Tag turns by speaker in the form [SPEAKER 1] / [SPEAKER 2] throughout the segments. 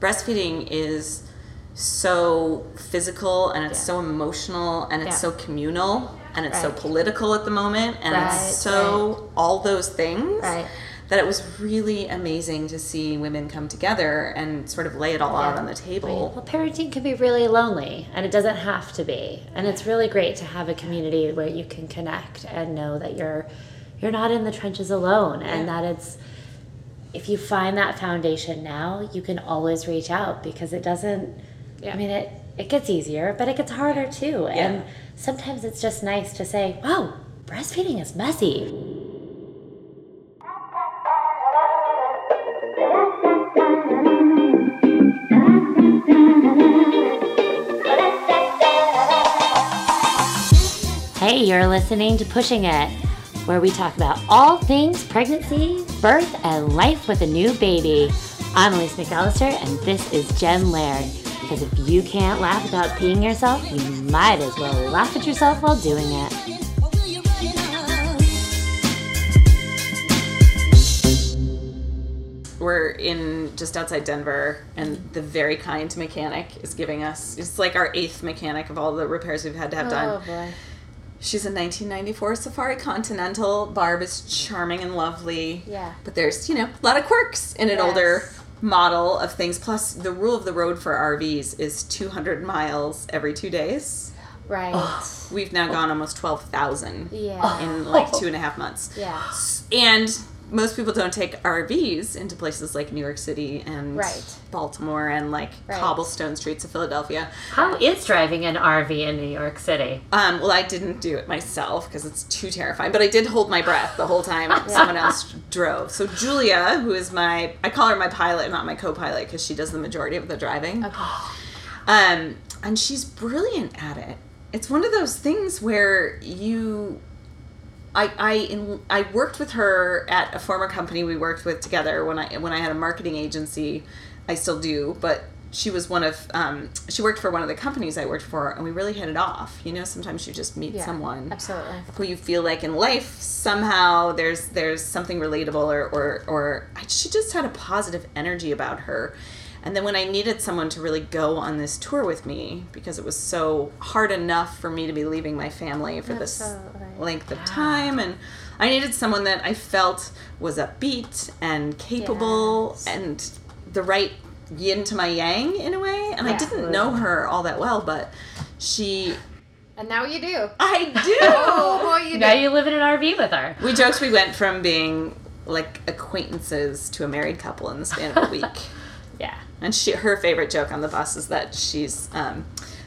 [SPEAKER 1] breastfeeding is so physical and it's
[SPEAKER 2] Yeah.
[SPEAKER 1] so emotional and it's
[SPEAKER 2] Yeah.
[SPEAKER 1] so communal and it's so political at the moment and
[SPEAKER 2] Right,
[SPEAKER 1] it's so all those things
[SPEAKER 2] Right.
[SPEAKER 1] that it was really amazing to see women come together and sort of lay it all out on the table.
[SPEAKER 3] Well, parenting can be really lonely, and it doesn't have to be. And it's really great to have a community where you can connect and know that you're you're not in the trenches alone, and
[SPEAKER 1] Yeah.
[SPEAKER 3] that it's if you find that foundation now, you can always reach out because it doesn't.
[SPEAKER 2] Yeah.
[SPEAKER 3] I mean, it it gets easier, but it gets harder too.
[SPEAKER 1] Yeah.
[SPEAKER 3] And sometimes it's just nice to say, "Wow, breastfeeding is messy." Hey, you're listening to Pushing It, where we talk about all things pregnancy, birth, and life with a new baby. I'm Elise McAllister, and this is Jen Laird. Because if you can't laugh without peeing yourself, you might as well laugh at yourself while doing it.
[SPEAKER 1] We're in just outside Denver, and the very kind mechanic is giving us. It's like our eighth mechanic of all the repairs we've had to have oh, done.
[SPEAKER 2] Oh boy.
[SPEAKER 1] She's a 1994 Safari Continental. Barb is charming and lovely.
[SPEAKER 2] Yeah.
[SPEAKER 1] But there's, you know, a lot of quirks in an
[SPEAKER 2] Yes.
[SPEAKER 1] older model of things. Plus, the rule of the road for RVs is 200 miles every two days.
[SPEAKER 2] Right.
[SPEAKER 1] We've now oh. gone almost 12,000
[SPEAKER 2] Yeah.
[SPEAKER 1] in like two and a half months.
[SPEAKER 2] Yeah.
[SPEAKER 1] And most people don't take RVs into places like New York City and
[SPEAKER 2] Right.
[SPEAKER 1] Baltimore and like
[SPEAKER 2] Right.
[SPEAKER 1] cobblestone streets of Philadelphia.
[SPEAKER 3] How is driving an RV in New York City?
[SPEAKER 1] Um, well, I didn't do it myself because it's too terrifying, but I did hold my breath the whole time someone else drove. So Julia, who is my, I call her my pilot, not my co-pilot, because she does the majority of the driving.
[SPEAKER 2] Okay.
[SPEAKER 1] Um, and she's brilliant at it. It's one of those things where you, I, I, in, I worked with her at a former company we worked with together when I when I had a marketing agency. I still do, but she was one of um, she worked for one of the companies I worked for, and we really hit it off. You know, sometimes you just meet
[SPEAKER 2] Yeah.
[SPEAKER 1] someone
[SPEAKER 2] Absolutely.
[SPEAKER 1] who you feel like in life somehow there's there's something relatable or or, or I, she just had a positive energy about her and then when i needed someone to really go on this tour with me because it was so hard enough for me to be leaving my family for this
[SPEAKER 2] Absolutely.
[SPEAKER 1] length of time and i needed someone that i felt was upbeat and capable
[SPEAKER 2] Yes.
[SPEAKER 1] and the right yin to my yang in a way and i didn't know her all that well but she
[SPEAKER 2] And now you do.
[SPEAKER 1] i do
[SPEAKER 2] Oh boy, you
[SPEAKER 3] Now
[SPEAKER 2] do.
[SPEAKER 3] you live in an RV with her.
[SPEAKER 1] We joked we went from being like acquaintances to a married couple in the span of a week.
[SPEAKER 3] Yeah.
[SPEAKER 1] And she, her favorite joke on the bus is that she's um,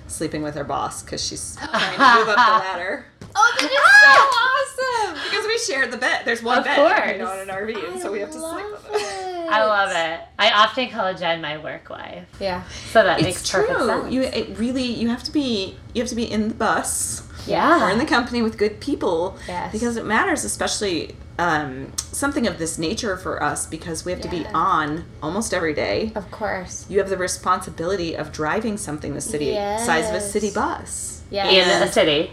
[SPEAKER 1] sleeping with her boss because she's trying to move up the ladder.
[SPEAKER 2] Oh, that is so awesome.
[SPEAKER 1] Because we share the bed. There's one
[SPEAKER 3] Of
[SPEAKER 1] bed,
[SPEAKER 3] course.
[SPEAKER 1] you know, in an RV, and so we have to sleep with it.
[SPEAKER 3] I love it. I often call Jen my work wife.
[SPEAKER 2] Yeah.
[SPEAKER 3] So that
[SPEAKER 1] It's
[SPEAKER 3] makes perfect
[SPEAKER 1] true.
[SPEAKER 3] sense.
[SPEAKER 1] You it really you have to be you have to be in the bus
[SPEAKER 3] yeah.
[SPEAKER 1] or in the company with good people
[SPEAKER 2] Yes.
[SPEAKER 1] because it matters, especially um, something of this nature for us because we have to be on almost every day.
[SPEAKER 2] Of course.
[SPEAKER 1] you have the responsibility of driving something the city size of a city bus
[SPEAKER 2] Yeah.
[SPEAKER 3] in a city.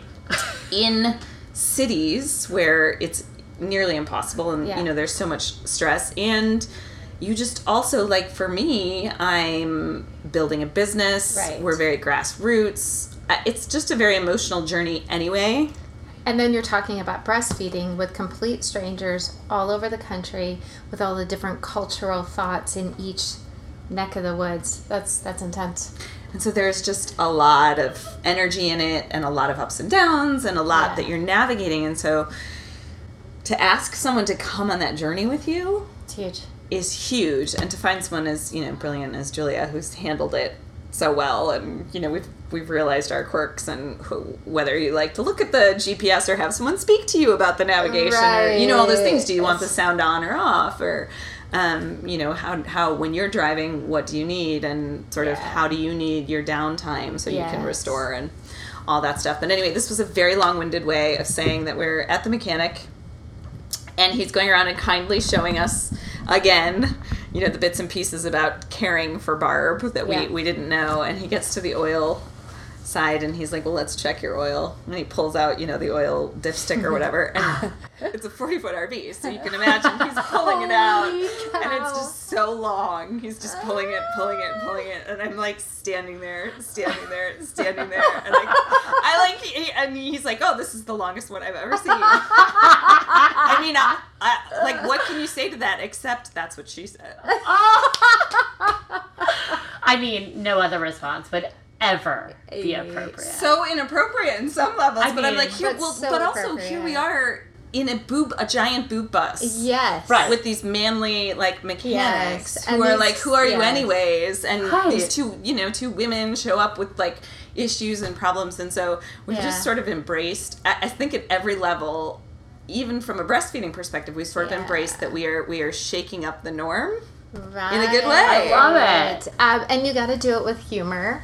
[SPEAKER 1] in cities where it's nearly impossible and
[SPEAKER 2] Yeah.
[SPEAKER 1] you know there's so much stress and you just also like for me i'm building a business
[SPEAKER 2] Right.
[SPEAKER 1] we're very grassroots Uh, it's just a very emotional journey anyway
[SPEAKER 2] And then you're talking about breastfeeding with complete strangers all over the country with all the different cultural thoughts in each neck of the woods. That's that's intense.
[SPEAKER 1] And so there's just a lot of energy in it and a lot of ups and downs and a lot
[SPEAKER 2] Yeah.
[SPEAKER 1] that you're navigating. And so to ask someone to come on that journey with you
[SPEAKER 2] It's huge.
[SPEAKER 1] is huge. And to find someone as, you know, brilliant as Julia who's handled it so well and you know we've we've realized our quirks and who, whether you like to look at the GPS or have someone speak to you about the navigation or you know all those things. Do you want the sound on or off? Or um, you know how how when you're driving what do you need? And sort of how do you need your downtime so you can restore and all that stuff. But anyway this was a very long-winded way of saying that we're at the mechanic and he's going around and kindly showing us again you know the bits and pieces about caring for barb that
[SPEAKER 2] Yeah.
[SPEAKER 1] we, we didn't know and he gets to the oil side and he's like, Well, let's check your oil. And he pulls out, you know, the oil dipstick or whatever. And it's a 40 foot RV. So you can imagine he's pulling it out.
[SPEAKER 2] Holy
[SPEAKER 1] And it's just so long. He's just pulling it, pulling it, pulling it. And I'm like standing there, standing there, standing there. And I, I like, he- and he's like, Oh, this is the longest one I've ever seen. I mean, I, I, like, what can you say to that except that's what she said?
[SPEAKER 3] I mean, no other response would ever be
[SPEAKER 2] Eh,
[SPEAKER 3] appropriate.
[SPEAKER 1] so inappropriate in some levels.
[SPEAKER 3] I
[SPEAKER 1] but I'm like, here, well,
[SPEAKER 2] so
[SPEAKER 1] but also here we are in a boob, a giant boob bus.
[SPEAKER 2] Yes.
[SPEAKER 3] Right.
[SPEAKER 1] With these manly like mechanics
[SPEAKER 2] Yes,
[SPEAKER 1] who
[SPEAKER 2] and
[SPEAKER 1] are
[SPEAKER 2] these-
[SPEAKER 1] like, who are you anyways? And
[SPEAKER 3] Right.
[SPEAKER 1] these two, you know, two women show up with like issues and problems, and so we
[SPEAKER 2] Yeah.
[SPEAKER 1] just sort of embraced. I, I think at every level, even from a breastfeeding perspective, we sort of
[SPEAKER 2] Yeah.
[SPEAKER 1] embraced that we are we are shaking up the norm.
[SPEAKER 2] Right.
[SPEAKER 1] In a good way. I
[SPEAKER 3] love it.
[SPEAKER 2] Um, and you got to do it with humor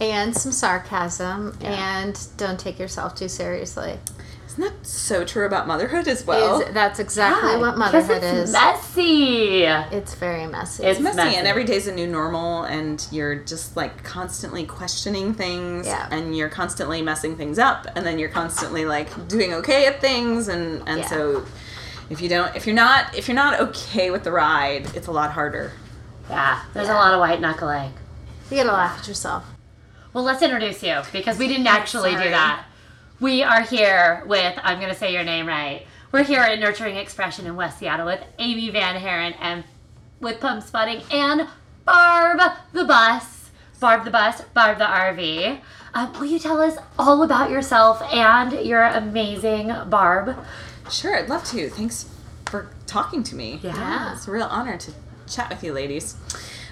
[SPEAKER 2] and some sarcasm
[SPEAKER 1] Yeah.
[SPEAKER 2] and don't take yourself too seriously.
[SPEAKER 1] Isn't that so true about motherhood as well?
[SPEAKER 2] Is, that's exactly
[SPEAKER 3] Yeah,
[SPEAKER 2] what
[SPEAKER 3] 'cause
[SPEAKER 2] motherhood
[SPEAKER 3] it's
[SPEAKER 2] is.
[SPEAKER 3] messy.
[SPEAKER 2] It's very messy.
[SPEAKER 3] It's
[SPEAKER 1] messy,
[SPEAKER 3] messy.
[SPEAKER 1] and every day's a new normal and you're just like constantly questioning things
[SPEAKER 2] Yeah.
[SPEAKER 1] and you're constantly messing things up and then you're constantly like doing okay at things and and
[SPEAKER 2] Yeah.
[SPEAKER 1] so if you don't if you're not if you're not okay with the ride it's a lot harder
[SPEAKER 3] Yeah, there's
[SPEAKER 2] Yeah.
[SPEAKER 3] a lot of white knuckling.
[SPEAKER 2] you gotta laugh at yourself.
[SPEAKER 3] Well, let's introduce you because we didn't actually do that. We are here with, I'm going to say your name right. We're here at Nurturing Expression in West Seattle with Amy VanHaren and with Pump Spotting and Barb the Bus. Barb the Bus, Barb the RV. Uh, will you tell us all about yourself and your amazing Barb?
[SPEAKER 1] sure i'd love to thanks for talking to me
[SPEAKER 3] Yeah.
[SPEAKER 1] it's a real honor to chat with you ladies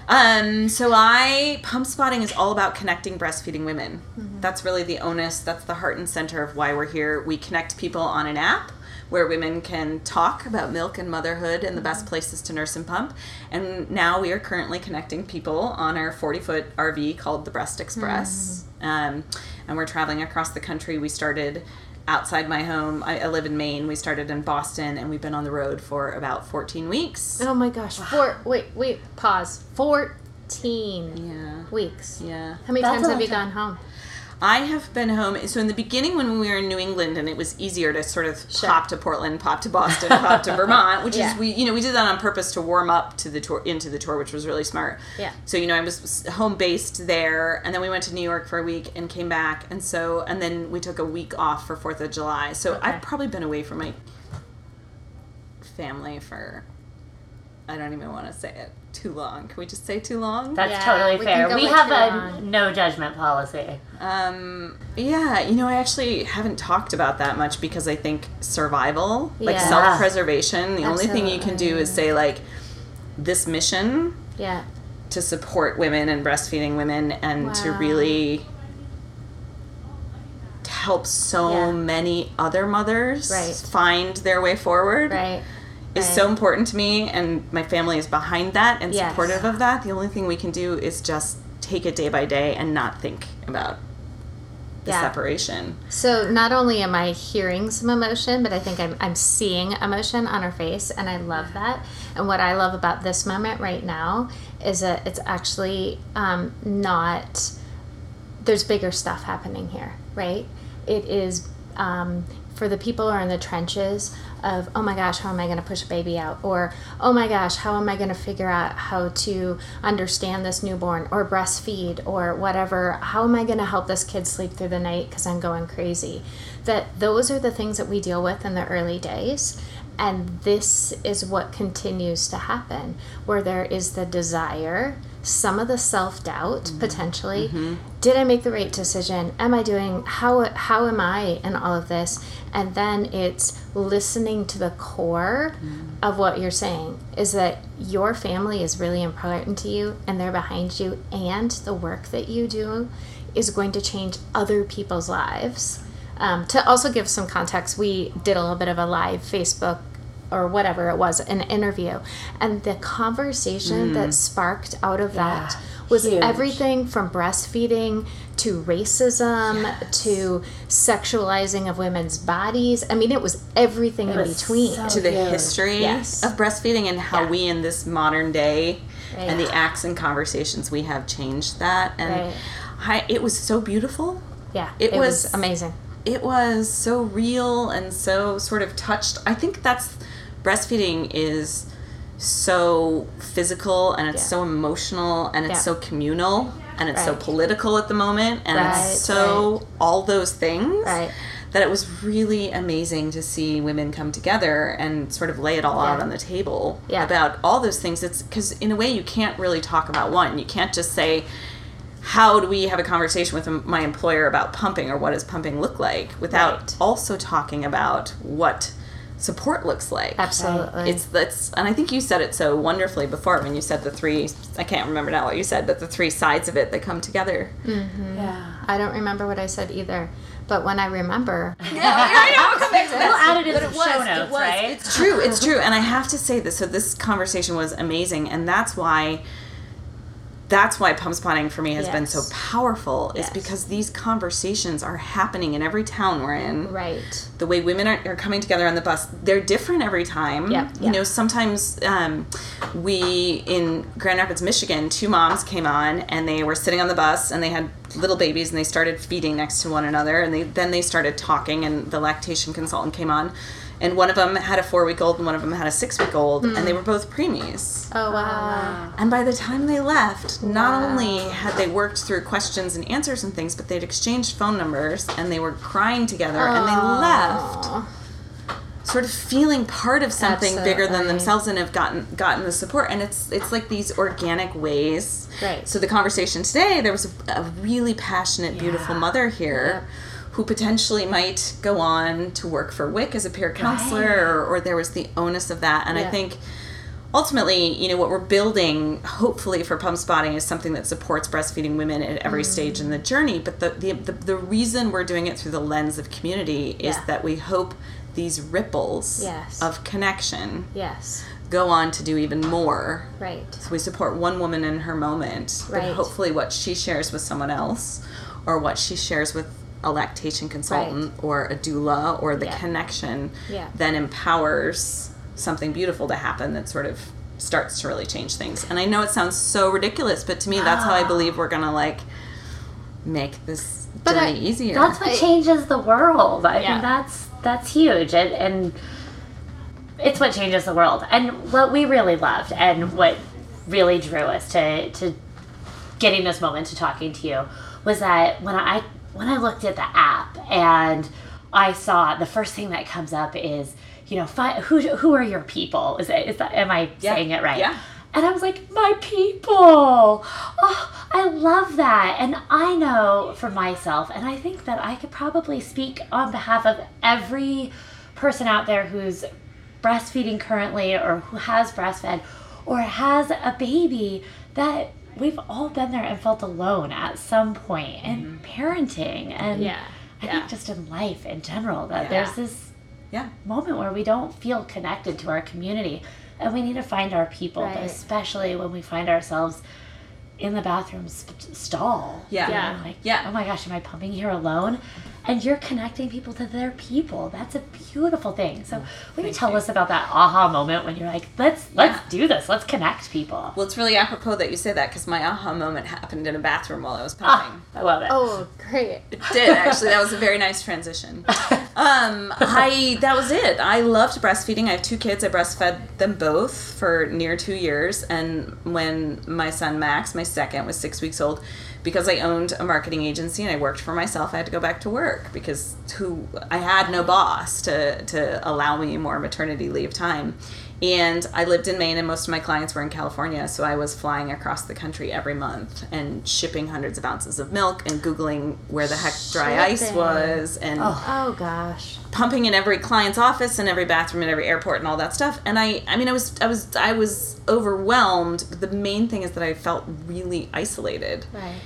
[SPEAKER 1] um, so I pump spotting is all about connecting breastfeeding women. That's really the onus. That's the heart and center of why we're here. We connect people on an app where women can talk about milk and motherhood and the best places to nurse and pump. And now we are currently connecting people on our 40 foot RV called the Breast Express. Um, and we're traveling across the country. We started outside my home. I, I live in Maine. We started in Boston and we've been on the road for about 14 weeks.
[SPEAKER 2] Oh my gosh. Four. Wait. Wait. Pause. Fourteen
[SPEAKER 1] Yeah.
[SPEAKER 2] weeks.
[SPEAKER 1] Yeah.
[SPEAKER 2] How many
[SPEAKER 3] That's
[SPEAKER 2] times have you
[SPEAKER 3] time.
[SPEAKER 2] gone home?
[SPEAKER 1] I have been home. So in the beginning, when we were in New England, and it was easier to sort of
[SPEAKER 2] Sure.
[SPEAKER 1] pop to Portland, pop to Boston, pop to Vermont, which
[SPEAKER 2] Yeah.
[SPEAKER 1] is we you know we did that on purpose to warm up to the tour into the tour, which was really smart.
[SPEAKER 2] Yeah.
[SPEAKER 1] So you know I was home based there, and then we went to New York for a week and came back, and so and then we took a week off for Fourth of July. So
[SPEAKER 2] Okay.
[SPEAKER 1] I've probably been away from my family for I don't even want to say it too long. Can we just say too long?
[SPEAKER 3] That's
[SPEAKER 2] Yeah,
[SPEAKER 3] totally
[SPEAKER 2] we
[SPEAKER 3] fair. We have a
[SPEAKER 2] on.
[SPEAKER 3] no judgment policy.
[SPEAKER 1] Um, yeah, you know, I actually haven't talked about that much because I think survival, like self preservation, the only thing you can do is say, like, this mission
[SPEAKER 2] Yeah.
[SPEAKER 1] to support women and breastfeeding women and to really help so
[SPEAKER 2] Yeah.
[SPEAKER 1] many other mothers
[SPEAKER 2] Right.
[SPEAKER 1] find their way forward
[SPEAKER 2] Right.
[SPEAKER 1] Is so important to me and my family is behind that and
[SPEAKER 2] Yes.
[SPEAKER 1] supportive of that. The only thing we can do is just take it day by day and not think about the
[SPEAKER 2] Yeah.
[SPEAKER 1] separation.
[SPEAKER 2] So not only am I hearing some emotion, but I think I'm, I'm seeing emotion on her face, and I love that. And what I love about this moment right now is that it's actually um, not. There's bigger stuff happening here, right? It is um, for the people who are in the trenches of oh my gosh how am i going to push a baby out? or oh my gosh how am i going to figure out how to understand this newborn? or breastfeed or whatever how am i going to help this kid sleep through the night because i'm going crazy? That those are the things that we deal with in the early days and this is what continues to happen where there is the desire some of the self-doubt mm-hmm. potentially. Mm-hmm. Did i make the right decision? Am i doing how how am i in all of this? And then it's listening to the core mm-hmm. of what you're saying is that your family is really important to you and they're behind you and the work that you do is going to change other people's lives. Um, to also give some context we did a little bit of a live facebook or whatever it was an interview and the conversation that mm. sparked out of that was
[SPEAKER 3] huge.
[SPEAKER 2] everything from breastfeeding to racism to sexualizing of women's bodies i mean it was everything in
[SPEAKER 3] was
[SPEAKER 2] between
[SPEAKER 3] so
[SPEAKER 1] to the
[SPEAKER 3] Huge.
[SPEAKER 1] history
[SPEAKER 2] Yes.
[SPEAKER 1] of breastfeeding and how
[SPEAKER 2] Yeah.
[SPEAKER 1] we in this modern day and the acts and conversations we have changed that and
[SPEAKER 2] Right.
[SPEAKER 1] I, it was so beautiful
[SPEAKER 2] Yeah,
[SPEAKER 1] It
[SPEAKER 2] it, was,
[SPEAKER 1] was-
[SPEAKER 2] amazing.
[SPEAKER 1] it was so real and so sort of touched. I think that's breastfeeding is so physical and it's
[SPEAKER 2] Yeah.
[SPEAKER 1] so emotional and it's
[SPEAKER 2] Yeah.
[SPEAKER 1] so communal and it's so political at the moment and
[SPEAKER 2] Right,
[SPEAKER 1] it's so all those things
[SPEAKER 2] Right.
[SPEAKER 1] that it was really amazing to see women come together and sort of lay it all out on the table
[SPEAKER 2] Yeah.
[SPEAKER 1] about all those things. It's because in a way you can't really talk about one. You can't just say how do we have a conversation with my employer about pumping or what does pumping look like without
[SPEAKER 2] Right.
[SPEAKER 1] also talking about what support looks like.
[SPEAKER 2] Absolutely.
[SPEAKER 1] It's that's and I think you said it so wonderfully before when you said the three I can't remember now what you said, but the three sides of it that come together. Mm-hmm.
[SPEAKER 3] Yeah.
[SPEAKER 2] I don't remember what I said either, but when I remember,
[SPEAKER 3] We'll add it in
[SPEAKER 1] But
[SPEAKER 3] the
[SPEAKER 1] it was,
[SPEAKER 3] show
[SPEAKER 1] it was.
[SPEAKER 3] right?
[SPEAKER 1] It's true. It's true. And I have to say this. So this conversation was amazing, and that's why. That's why pump spotting for me has been so
[SPEAKER 2] Yes.
[SPEAKER 1] powerful. Is because these conversations are happening in every town we're in.
[SPEAKER 2] right,
[SPEAKER 1] The way women are, are coming together on the bus, they're different every time.
[SPEAKER 2] Yep,
[SPEAKER 1] You
[SPEAKER 2] yep.
[SPEAKER 1] know, sometimes um, we in Grand Rapids, Michigan, two moms came on and they were sitting on the bus and they had little babies and they started feeding next to one another and they then they started talking and the lactation consultant came on and one of them had a four week old and one of them had a six week old and they were both preemies.
[SPEAKER 2] oh wow,
[SPEAKER 1] And by the time they left, not only had they worked through questions and answers and things, but they'd exchanged phone numbers and they were crying together and they left sort of feeling part of something bigger than themselves and have gotten gotten the support. And it's it's like these organic ways.
[SPEAKER 2] Right.
[SPEAKER 1] so the conversation today there was a, a really passionate beautiful mother here who potentially might go on to work for WIC as a peer counselor or, or there was the onus of that and I think ultimately, you know, what we're building, hopefully for pump spotting, is something that supports breastfeeding women at every mm. stage in the journey. But the, the, the, the reason we're doing it through the lens of community is
[SPEAKER 2] Yeah.
[SPEAKER 1] that we hope these ripples
[SPEAKER 2] Yes.
[SPEAKER 1] of connection
[SPEAKER 2] yes,
[SPEAKER 1] go on to do even more.
[SPEAKER 2] right,
[SPEAKER 1] So we support one woman in her moment, but
[SPEAKER 2] Right.
[SPEAKER 1] hopefully what she shares with someone else or what she shares with a lactation consultant or a doula or the
[SPEAKER 2] Yeah.
[SPEAKER 1] connection
[SPEAKER 2] Yeah.
[SPEAKER 1] then empowers something beautiful to happen that sort of starts to really change things. And I know it sounds so ridiculous, but to me that's how I ah. believe we're going to like make this
[SPEAKER 2] But
[SPEAKER 1] journey
[SPEAKER 2] I-
[SPEAKER 1] easier.
[SPEAKER 3] That's what changes the world. I
[SPEAKER 2] Yeah.
[SPEAKER 3] think that's that's huge, and and it's what changes the world. And what we really loved, and what really drew us to to getting this moment to talking to you, was that when I when I looked at the app and I saw the first thing that comes up is you know fi- who who are your people? Is it is that am I
[SPEAKER 1] Yeah.
[SPEAKER 3] saying it right?
[SPEAKER 1] Yeah.
[SPEAKER 3] And I was like, my people. Oh, I love that. And I know for myself, and I think that I could probably speak on behalf of every person out there who's breastfeeding currently or who has breastfed or has a baby that we've all been there and felt alone at some point in mm-hmm. parenting and
[SPEAKER 2] Yeah,
[SPEAKER 3] I
[SPEAKER 2] yeah.
[SPEAKER 3] think just in life in general that
[SPEAKER 1] Yeah.
[SPEAKER 3] there's this
[SPEAKER 1] yeah.
[SPEAKER 3] moment where we don't feel connected to our community and we need to find our people but
[SPEAKER 2] Right.
[SPEAKER 3] especially when we find ourselves in the bathroom st- stall
[SPEAKER 1] Yeah.
[SPEAKER 2] Yeah.
[SPEAKER 3] like
[SPEAKER 1] Yeah.
[SPEAKER 3] oh my gosh am i pumping here alone and you're connecting people to their people that's a beautiful thing so will you tell
[SPEAKER 1] you.
[SPEAKER 3] us about that aha moment when you're like let's let's
[SPEAKER 1] Yeah.
[SPEAKER 3] do this let's connect people
[SPEAKER 1] Well, it's really apropos that you say that because my aha moment happened in a bathroom while I was
[SPEAKER 3] ah,
[SPEAKER 1] pumping.
[SPEAKER 3] i love it
[SPEAKER 2] oh great,
[SPEAKER 1] It did actually. That was a very nice transition. Um, I that was it. I loved breastfeeding. I have two kids. I breastfed them both for near two years, and when my son Max, my second, was six weeks old, because I owned a marketing agency and I worked for myself, I had to go back to work because who I had no boss to to allow me more maternity leave time. And I lived in Maine, and most of my clients were in California, so I was flying across the country every month and shipping hundreds of ounces of milk and Googling where the heck dry ice was and
[SPEAKER 2] oh. oh. Gosh,
[SPEAKER 1] pumping in every client's office and every bathroom in every airport and all that stuff. And I, I mean, I was, I was, I was overwhelmed. The main thing is that I felt really isolated.
[SPEAKER 2] Right,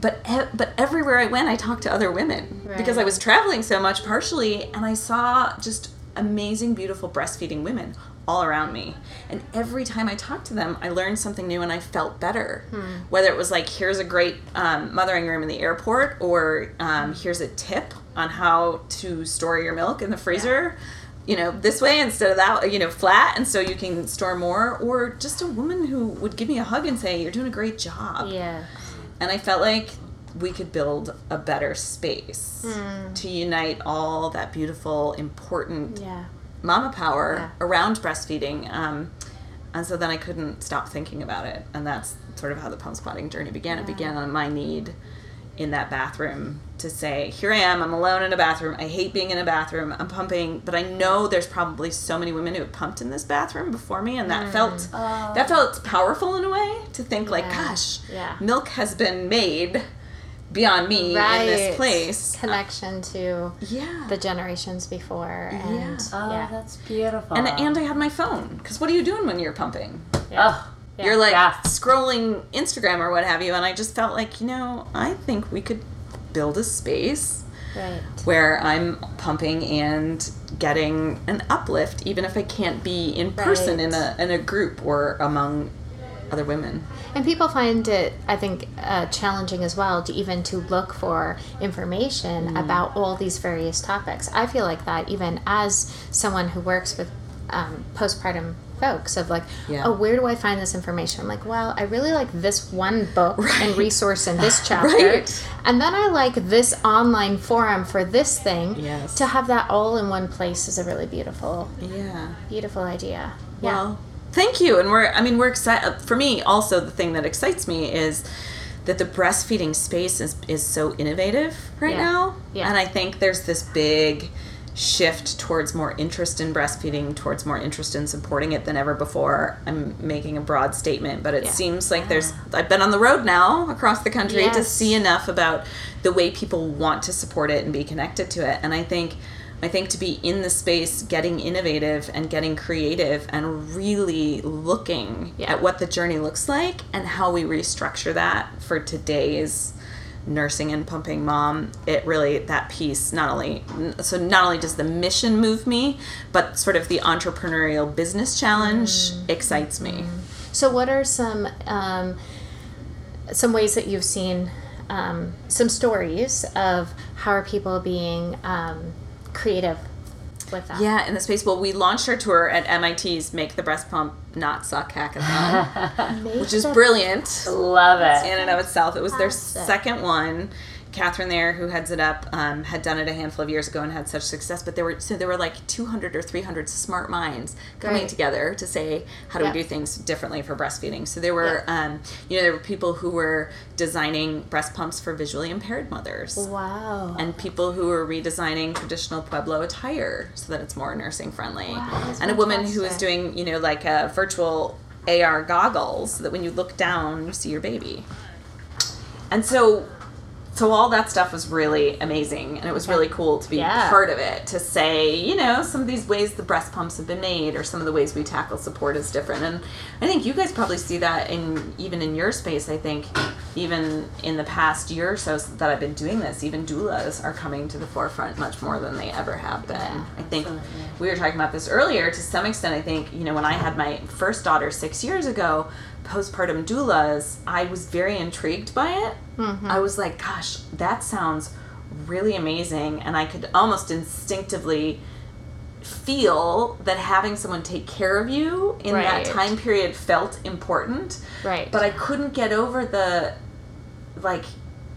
[SPEAKER 1] but but everywhere I went, I talked to other women because I was traveling so much, partially, and I saw just amazing, beautiful breastfeeding women all around me. And every time I talked to them, I learned something new, and I felt better. Whether it was like, here's a great um, mothering room in the airport, or um, here's a tip on how to store your milk in the freezer. You know, this way instead of that, you know, flat, and so you can store more, or just a woman who would give me a hug and say, You're doing a great job
[SPEAKER 2] yeah,
[SPEAKER 1] and I felt like we could build a better space to unite all that beautiful, important
[SPEAKER 2] Yeah.
[SPEAKER 1] Mama power
[SPEAKER 2] Yeah.
[SPEAKER 1] around breastfeeding. Um, and so then I couldn't stop thinking about it. And that's sort of how the pump spotting journey began. It began on my need in that bathroom to say, here I am, I'm alone in a bathroom. I hate being in a bathroom. I'm pumping, but I know there's probably so many women who have pumped in this bathroom before me and that felt that felt powerful in a way to think like, gosh,
[SPEAKER 2] Yeah.
[SPEAKER 1] milk has been made beyond me in this place.
[SPEAKER 2] Uh, Connection to
[SPEAKER 1] Yeah.
[SPEAKER 2] the generations before. And
[SPEAKER 1] Yeah.
[SPEAKER 3] Oh,
[SPEAKER 2] yeah.
[SPEAKER 3] that's beautiful.
[SPEAKER 1] and and I had my phone because what are you doing when you're pumping?
[SPEAKER 2] yeah.
[SPEAKER 3] oh,
[SPEAKER 2] Yeah.
[SPEAKER 1] You're like
[SPEAKER 3] Yeah.
[SPEAKER 1] scrolling Instagram or what have you, and I just felt like you know I think we could build a space
[SPEAKER 2] Right.
[SPEAKER 1] where I'm pumping and getting an uplift, even if I can't be in person in a in a group or among other women.
[SPEAKER 2] And people find it, I think, uh, challenging as well to even to look for information
[SPEAKER 1] Mm.
[SPEAKER 2] about all these various topics. I feel like that even as someone who works with um, postpartum folks of like,
[SPEAKER 1] Yeah.
[SPEAKER 2] oh, where do I find this information? I'm like, well, I really like this one book and resource in this chapter,
[SPEAKER 1] Right.
[SPEAKER 2] and then I like this online forum for this thing.
[SPEAKER 1] Yes.
[SPEAKER 2] To have that all in one place is a really beautiful,
[SPEAKER 1] Yeah.
[SPEAKER 2] beautiful idea.
[SPEAKER 1] Well, thank you. And we're, I mean, we're excited. Uh, for me, also, the thing that excites me is that the breastfeeding space is, is so innovative right
[SPEAKER 2] Yeah.
[SPEAKER 1] now.
[SPEAKER 2] Yeah.
[SPEAKER 1] And I think there's this big shift towards more interest in breastfeeding, towards more interest in supporting it than ever before. I'm making a broad statement, but it
[SPEAKER 2] Yeah.
[SPEAKER 1] seems like there's, I've been on the road now across the country to see enough about the way people want to support it and be connected to it. And I think I think to be in the space, getting innovative and getting creative and really looking
[SPEAKER 2] Yeah.
[SPEAKER 1] at what the journey looks like and how we restructure that for today's nursing and pumping mom. It really that piece not only so not only does the mission move me but sort of the entrepreneurial business challenge excites me.
[SPEAKER 2] So, what are some um, some ways that you've seen um, some stories of how are people being um, creative with that?
[SPEAKER 1] Yeah, in the space. Well, we launched our tour at MIT's Make the Breast Pump Not Suck Hackathon, which is brilliant
[SPEAKER 3] Love it.
[SPEAKER 1] in and of itself. It was their second one. Catherine there, who heads it up, um, had done it a handful of years ago and had such success. But there were so there were like 200 or 300 smart minds coming
[SPEAKER 2] Right.
[SPEAKER 1] together to say how do we do things differently for breastfeeding. So there were, um, you know, there were people who were designing breast pumps for visually impaired mothers
[SPEAKER 2] Wow.
[SPEAKER 1] and people who were redesigning traditional Pueblo attire so that it's more nursing friendly.
[SPEAKER 2] that's
[SPEAKER 1] and a woman who
[SPEAKER 2] was
[SPEAKER 1] doing, you know, like a virtual AR goggles so that when you look down, you see your baby. And so so all that stuff was really amazing and it was really cool to be
[SPEAKER 2] Yeah.
[SPEAKER 1] part of it to say you know some of these ways the breast pumps have been made or some of the ways we tackle support is different. And i think you guys probably see that in even in your space i think even in the past year or so that i've been doing this even doulas are coming to the forefront much more than they ever have been. I think we were talking about this earlier to some extent i think you know when i had my first daughter six years ago postpartum doulas i was very intrigued by it mm-hmm. i was like gosh that sounds really amazing and i could almost instinctively feel that having someone take care of you in
[SPEAKER 2] Right.
[SPEAKER 1] that time period felt important
[SPEAKER 2] Right.
[SPEAKER 1] but i couldn't get over the like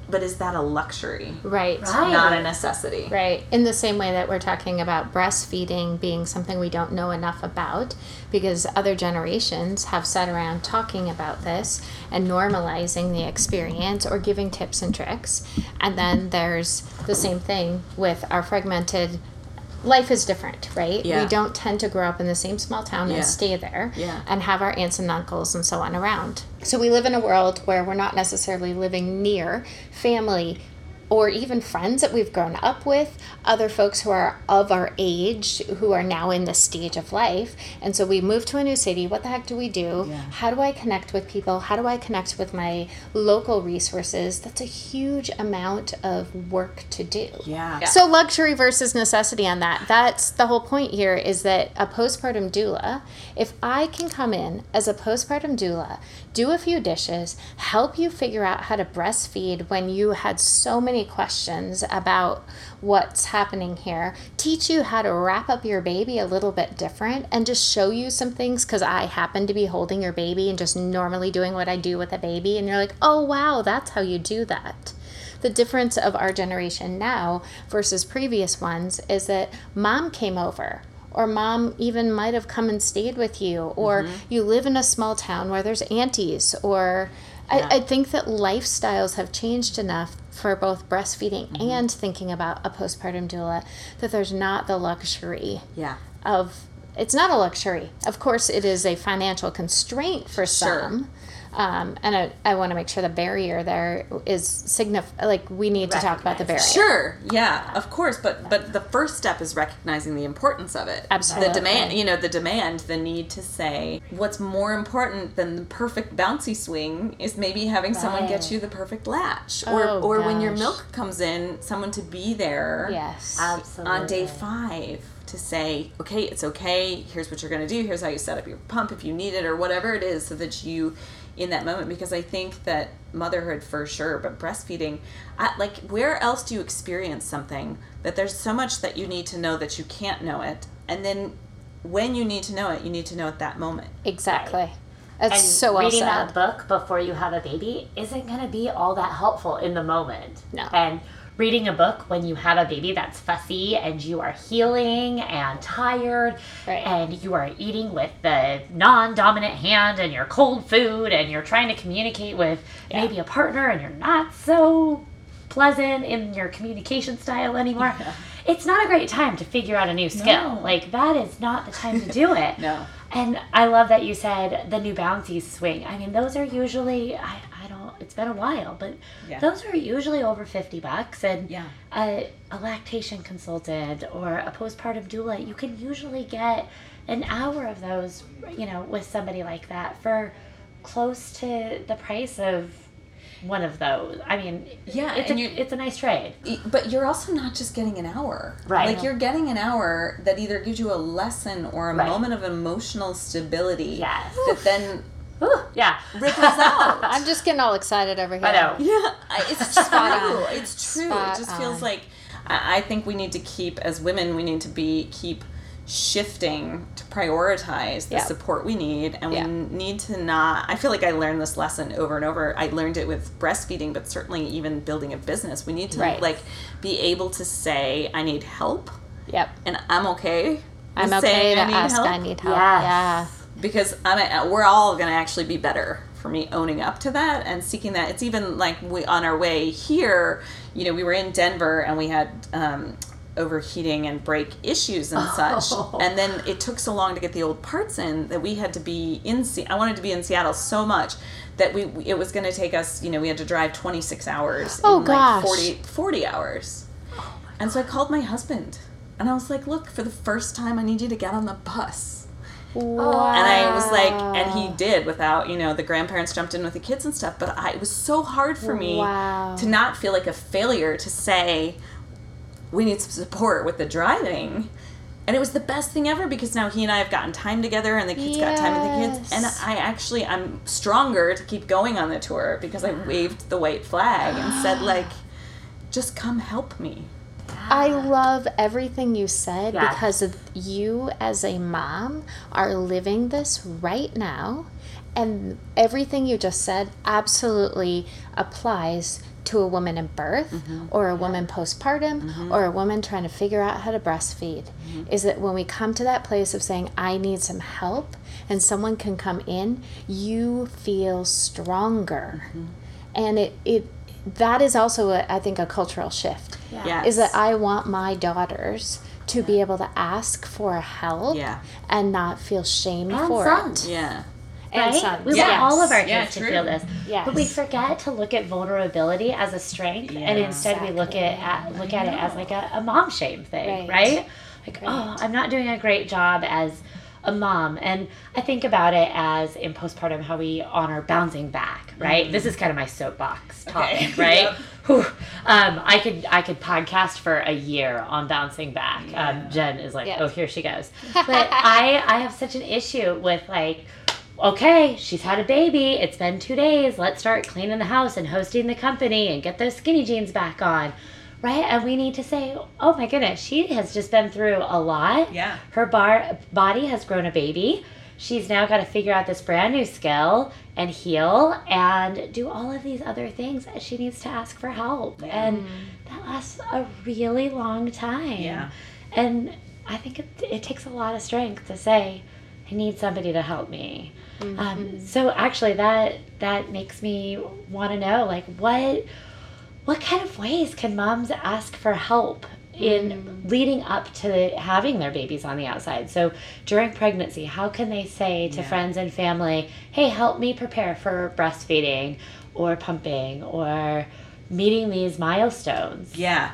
[SPEAKER 1] but is that a luxury
[SPEAKER 2] right.
[SPEAKER 3] Right.
[SPEAKER 1] not a necessity
[SPEAKER 2] Right. In the same way that we're talking about breastfeeding being something we don't know enough about, because other generations have sat around talking about this and normalizing the experience or giving tips and tricks. And then there's the same thing with our fragmented life is different, right?
[SPEAKER 1] Yeah.
[SPEAKER 2] We don't tend to grow up in the same small town
[SPEAKER 1] Yeah.
[SPEAKER 2] and stay there
[SPEAKER 1] Yeah.
[SPEAKER 2] and have our aunts and uncles and so on around. So we live in a world where we're not necessarily living near family or even friends that we've grown up with, other folks who are of our age who are now in this stage of life. And so we move to a new city. What the heck do we do?
[SPEAKER 1] Yeah.
[SPEAKER 2] How do I connect with people? How do I connect with my local resources? That's a huge amount of work to do.
[SPEAKER 1] yeah
[SPEAKER 2] So luxury versus necessity on that. That's the whole point here is that a postpartum doula, if I can come in as a postpartum doula, do a few dishes, help you figure out how to breastfeed when you had so many questions about what's happening here, teach you how to wrap up your baby a little bit different and just show you some things cuz I happen to be holding your baby and just normally doing what I do with a baby and you're like, "Oh wow, that's how you do that." the difference of our generation now versus previous ones is that mom came over or mom even might have come and stayed with you or
[SPEAKER 1] Mm-hmm.
[SPEAKER 2] you live in a small town where there's aunties or I, I think that lifestyles have changed enough for both breastfeeding
[SPEAKER 1] Mm-hmm.
[SPEAKER 2] and thinking about a postpartum doula that there's not the luxury
[SPEAKER 1] Yeah.
[SPEAKER 2] of it's not a luxury. Of course, it is a financial constraint for
[SPEAKER 1] Sure.
[SPEAKER 2] some. Um, and I, I want to make sure the barrier there is signif- like we need to talk about the barrier.
[SPEAKER 1] Sure, yeah, of course, but but the first step is recognizing the importance of it.
[SPEAKER 2] Absolutely.
[SPEAKER 1] The demand, you know, the demand, the need to say what's more important than the perfect bouncy swing is maybe having someone get you the perfect latch or
[SPEAKER 2] Oh,
[SPEAKER 1] or when your milk comes in, someone to be there
[SPEAKER 2] Yes.
[SPEAKER 3] Absolutely.
[SPEAKER 1] on day 5 to say, "Okay, it's okay. Here's what you're going to do. Here's how you set up your pump if you need it or whatever it is so that you in that moment because I think that motherhood for sure, but breastfeeding, I, like where else do you experience something that there's so much that you need to know that you can't know it, and then when you need to know it, you need to know at that moment.
[SPEAKER 2] Exactly. That's
[SPEAKER 3] and
[SPEAKER 2] so well
[SPEAKER 3] reading
[SPEAKER 2] said.
[SPEAKER 3] that book before you have a baby isn't going to be all that helpful in the moment.
[SPEAKER 2] No.
[SPEAKER 3] And reading a book when you have a baby that's fussy and you are healing and tired
[SPEAKER 2] Right.
[SPEAKER 3] and you are eating with the non-dominant hand and your cold food and you're trying to communicate with maybe a partner and you're not so pleasant in your communication style anymore. It's not a great time to figure out a new skill.
[SPEAKER 1] No.
[SPEAKER 3] Like that is not the time to do it.
[SPEAKER 1] No.
[SPEAKER 3] And I love that you said the new bouncy swing. I mean, those are usually I, It's been a while, but
[SPEAKER 1] Yeah.
[SPEAKER 3] those are usually over fifty bucks. And
[SPEAKER 1] Yeah.
[SPEAKER 3] a, a lactation consultant or a postpartum doula, you can usually get an hour of those. You know, with somebody like that for close to the price of one of those. I mean,
[SPEAKER 1] Yeah,
[SPEAKER 3] it's a, it's a nice trade.
[SPEAKER 1] But you're also not just getting an hour.
[SPEAKER 3] Right.
[SPEAKER 1] Like you're getting an hour that either gives you a lesson or a
[SPEAKER 3] Right.
[SPEAKER 1] moment of emotional stability
[SPEAKER 3] Yes.
[SPEAKER 1] that then
[SPEAKER 3] Whew, yeah.
[SPEAKER 1] ripples out.
[SPEAKER 2] I'm just getting all excited over here.
[SPEAKER 3] I know.
[SPEAKER 1] Yeah, I- it's true.
[SPEAKER 2] Spot on.
[SPEAKER 1] It's true.
[SPEAKER 2] Spot
[SPEAKER 1] it just feels
[SPEAKER 2] on.
[SPEAKER 1] like I, I think we need to keep as women. We need to be keep shifting to prioritize the
[SPEAKER 2] Yeah.
[SPEAKER 1] support we need, and
[SPEAKER 2] Yeah.
[SPEAKER 1] we need to not. I feel like I learned this lesson over and over. I learned it with breastfeeding, but certainly even building a business. We need to
[SPEAKER 2] Right.
[SPEAKER 1] like be able to say, "I need help,"
[SPEAKER 2] Yep.
[SPEAKER 1] and I'm okay.
[SPEAKER 2] I'm okay
[SPEAKER 1] saying
[SPEAKER 2] to
[SPEAKER 1] I
[SPEAKER 2] ask.
[SPEAKER 1] help
[SPEAKER 2] I need help.
[SPEAKER 3] Yes.
[SPEAKER 2] Yeah.
[SPEAKER 1] Because I'm we're all going to actually be better for me owning up to that and seeking that. It's even like we on our way here, you know, we were in Denver and we had um, overheating and brake issues and such,
[SPEAKER 3] Oh.
[SPEAKER 1] and then it took so long to get the old parts in that we had to be in. Se- I wanted to be in Seattle so much that we it was going to take us. You know, we had to drive 26 hours.
[SPEAKER 2] Oh,
[SPEAKER 1] in
[SPEAKER 2] gosh.
[SPEAKER 1] Like 40, 40 hours. And so I called my husband. And I was like, look, for the first time, I need you to get on the bus.
[SPEAKER 2] Wow.
[SPEAKER 1] And I was like, and he did without, you know, the grandparents jumped in with the kids and stuff. But I, it was so hard for me
[SPEAKER 2] Wow.
[SPEAKER 1] to not feel like a failure to say, we need some support with the driving. And it was the best thing ever because now he and I have gotten time together and the kids got time with the kids. And I actually, I'm stronger to keep going on the tour because I waved the white flag and said, like, just come help me.
[SPEAKER 2] I love everything you said
[SPEAKER 3] Yes.
[SPEAKER 2] because of you as a mom are living this right now and everything you just said absolutely applies to a woman in birth
[SPEAKER 1] Mm-hmm.
[SPEAKER 2] or a woman postpartum or a woman trying to figure out how to breastfeed
[SPEAKER 1] Mm-hmm.
[SPEAKER 2] is that when we come to that place of saying I need some help and someone can come in you feel stronger
[SPEAKER 1] Mm-hmm.
[SPEAKER 2] and it it that is also a, I think a cultural shift
[SPEAKER 1] Yes.
[SPEAKER 2] is that I want my daughters to be able to ask for help
[SPEAKER 1] Yeah.
[SPEAKER 2] and not feel shame
[SPEAKER 3] And
[SPEAKER 2] for
[SPEAKER 3] sons.
[SPEAKER 2] it.
[SPEAKER 1] Yeah.
[SPEAKER 2] And
[SPEAKER 3] right?
[SPEAKER 2] sons.
[SPEAKER 3] We
[SPEAKER 2] yes.
[SPEAKER 3] want all of our kids
[SPEAKER 1] Yeah,
[SPEAKER 3] to feel this,
[SPEAKER 2] Yes.
[SPEAKER 3] but we forget to look at vulnerability as a strength, and
[SPEAKER 1] Yeah.
[SPEAKER 3] instead we look at, at look at it as like a, a mom shame thing,
[SPEAKER 2] Right.
[SPEAKER 3] right? Like, oh, I'm not doing a great job as a mom, and I think about it as in postpartum how we honor bouncing back, right? This is kind of my soapbox topic,
[SPEAKER 1] Mm-hmm. Okay.
[SPEAKER 3] right?
[SPEAKER 1] Yep.
[SPEAKER 3] Whew. Um, I could I could podcast for a year on bouncing back. Um, Jen is like,
[SPEAKER 2] Yeah.
[SPEAKER 3] oh, here she goes. But I I have such an issue with like, okay, she's had a baby. It's been two days. Let's start cleaning the house and hosting the company and get those skinny jeans back on. Right? And we need to say, oh my goodness, she has just been through a lot.
[SPEAKER 1] Yeah.
[SPEAKER 3] Her bar- body has grown a baby. she's now got to figure out this brand new skill and heal and do all of these other things. She needs to ask for help. And that lasts a really long time.
[SPEAKER 1] Yeah.
[SPEAKER 3] And I think it, it takes a lot of strength to say, I need somebody to help me. Um, so actually, that that makes me want to know, like, what what kind of ways can moms ask for help in mm. leading up to having their babies on the outside? So during pregnancy, how can they say to
[SPEAKER 1] Yeah.
[SPEAKER 3] friends and family, "Hey, help me prepare for breastfeeding or pumping or meeting these milestones?"
[SPEAKER 1] Yeah.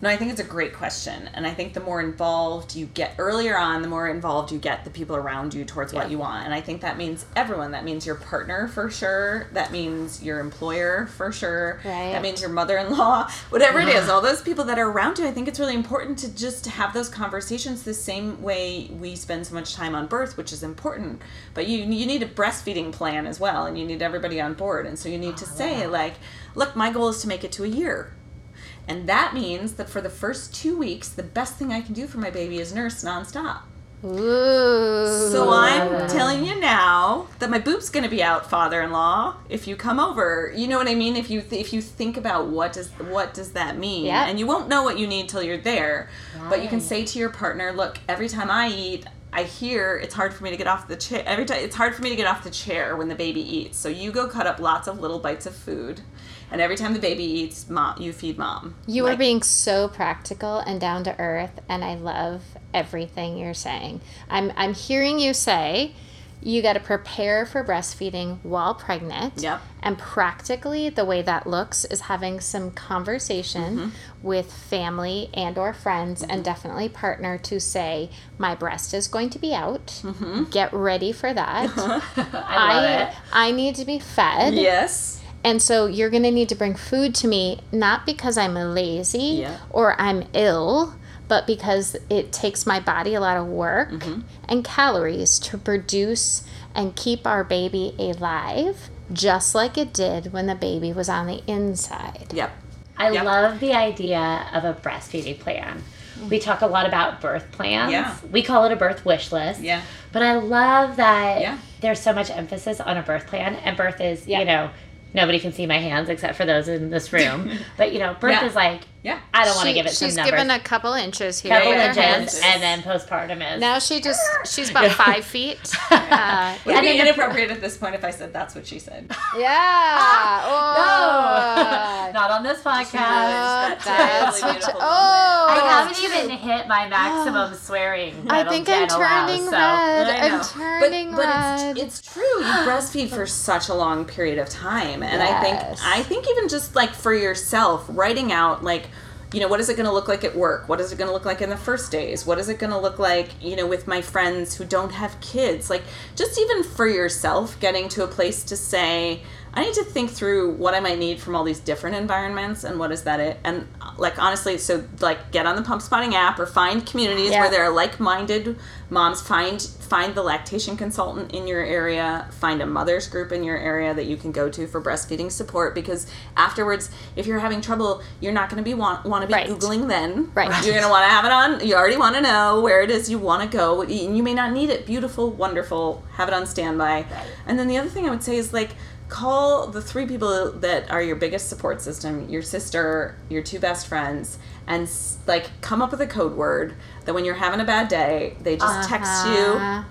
[SPEAKER 1] No, I think it's a great question. And I think the more involved you get earlier on, the more involved you get the people around you towards what you want. And I think that means everyone. That means your partner for sure. That means your employer for sure.
[SPEAKER 2] Right.
[SPEAKER 1] That means your mother in law. Whatever it is, all those people that are around you, I think it's really important to just have those conversations the same way we spend so much time on birth, which is important. But you you need a breastfeeding plan as well, and you need everybody on board. And so you need to oh, say, like, look, my goal is to make it to a year. And that means that for the first two weeks, the best thing I can do for my baby is nurse nonstop.
[SPEAKER 2] Ooh.
[SPEAKER 1] So I'm telling you now that my boob's going to be out, father-in-law. If you come over, you know what I mean. If you if you think about what does what does that mean,
[SPEAKER 2] Yeah.
[SPEAKER 1] and you won't know what you need till you're there, but you can say to your partner, "Look, every time I eat." I hear it's hard for me to get off the chair. Every time it's hard for me to get off the chair when the baby eats. So you go cut up lots of little bites of food, and every time the baby eats, mom, you feed mom.
[SPEAKER 2] You are being so practical and down to earth, and I love everything you're saying. I'm I'm hearing you say you got to prepare for breastfeeding while pregnant.
[SPEAKER 1] Yep.
[SPEAKER 2] And practically, the way that looks is having some conversation
[SPEAKER 1] Mm-hmm.
[SPEAKER 2] with family and or friends, and definitely partner to say, "My breast is going to be out.
[SPEAKER 1] Mm-hmm.
[SPEAKER 2] Get ready for that.
[SPEAKER 3] I love it.
[SPEAKER 2] I need to be fed."
[SPEAKER 1] Yes.
[SPEAKER 2] And so you're going to need to bring food to me, not because I'm lazy
[SPEAKER 1] Yeah.
[SPEAKER 2] or I'm ill, but because it takes my body a lot of work
[SPEAKER 1] Mm-hmm.
[SPEAKER 2] and calories to produce and keep our baby alive, just like it did when the baby was on the inside.
[SPEAKER 1] Yep.
[SPEAKER 3] I
[SPEAKER 1] Yep.
[SPEAKER 3] love the idea of a breastfeeding plan. We talk a lot about birth plans.
[SPEAKER 1] Yeah.
[SPEAKER 3] We call it a birth wish list.
[SPEAKER 1] Yeah.
[SPEAKER 3] But I love that
[SPEAKER 1] Yeah.
[SPEAKER 3] there's so much emphasis on a birth plan, and birth is,
[SPEAKER 2] Yeah.
[SPEAKER 3] you know, nobody can see my hands except for those in this room. but, you know, birth
[SPEAKER 1] Yeah.
[SPEAKER 3] is like,
[SPEAKER 1] Yeah.
[SPEAKER 3] I don't want to
[SPEAKER 2] She-
[SPEAKER 3] give it some
[SPEAKER 2] she's
[SPEAKER 3] numbers.
[SPEAKER 2] given a couple inches here.
[SPEAKER 3] couple
[SPEAKER 2] with her
[SPEAKER 3] inches,
[SPEAKER 2] hands.
[SPEAKER 3] and then postpartum is.
[SPEAKER 2] Now she just, she's about five feet. Uh,
[SPEAKER 1] Would it
[SPEAKER 3] And
[SPEAKER 1] be
[SPEAKER 3] then
[SPEAKER 1] inappropriate at this point if I said that's what she said?
[SPEAKER 2] yeah.
[SPEAKER 3] no,
[SPEAKER 2] Oh.
[SPEAKER 3] not on this podcast.
[SPEAKER 1] That's a
[SPEAKER 2] That's
[SPEAKER 1] really
[SPEAKER 2] what
[SPEAKER 1] beautiful
[SPEAKER 2] oh.
[SPEAKER 3] I haven't even hit my maximum swearing.
[SPEAKER 2] I
[SPEAKER 3] that'll
[SPEAKER 2] think I'm
[SPEAKER 3] get allowed,
[SPEAKER 2] turning
[SPEAKER 3] so-
[SPEAKER 2] red.
[SPEAKER 1] I know.
[SPEAKER 2] I'm turning
[SPEAKER 1] but, but
[SPEAKER 2] red.
[SPEAKER 1] it's, it's true. You breastfeed for such a long period of time, and I think I think even just like for yourself, writing out like. You know, what is it going to look like at work? What is it going to look like in the first days? What is it going to look like, you know, with my friends who don't have kids? Like, just even for yourself, getting to a place to say, I need to think through what I might need from all these different environments and what is that it? And like, honestly, so like, get on the pump spotting app or find communities
[SPEAKER 2] Yeah.
[SPEAKER 1] where there are like-minded moms. Find find the lactation consultant in your area. Find a mother's group in your area that you can go to for breastfeeding support. Because afterwards, if you're having trouble, you're not going to be want want to be
[SPEAKER 2] Right.
[SPEAKER 1] googling then.
[SPEAKER 2] Right.
[SPEAKER 1] You're going to want to have it on. You already want to know where it is you want to go, and you may not need it. Beautiful, wonderful. Have it on standby. And then the other thing I would say is like call the three people that are your biggest support system your sister your two best friends and like come up with a code word that when you're having a bad day they just text
[SPEAKER 2] Uh-huh.
[SPEAKER 1] you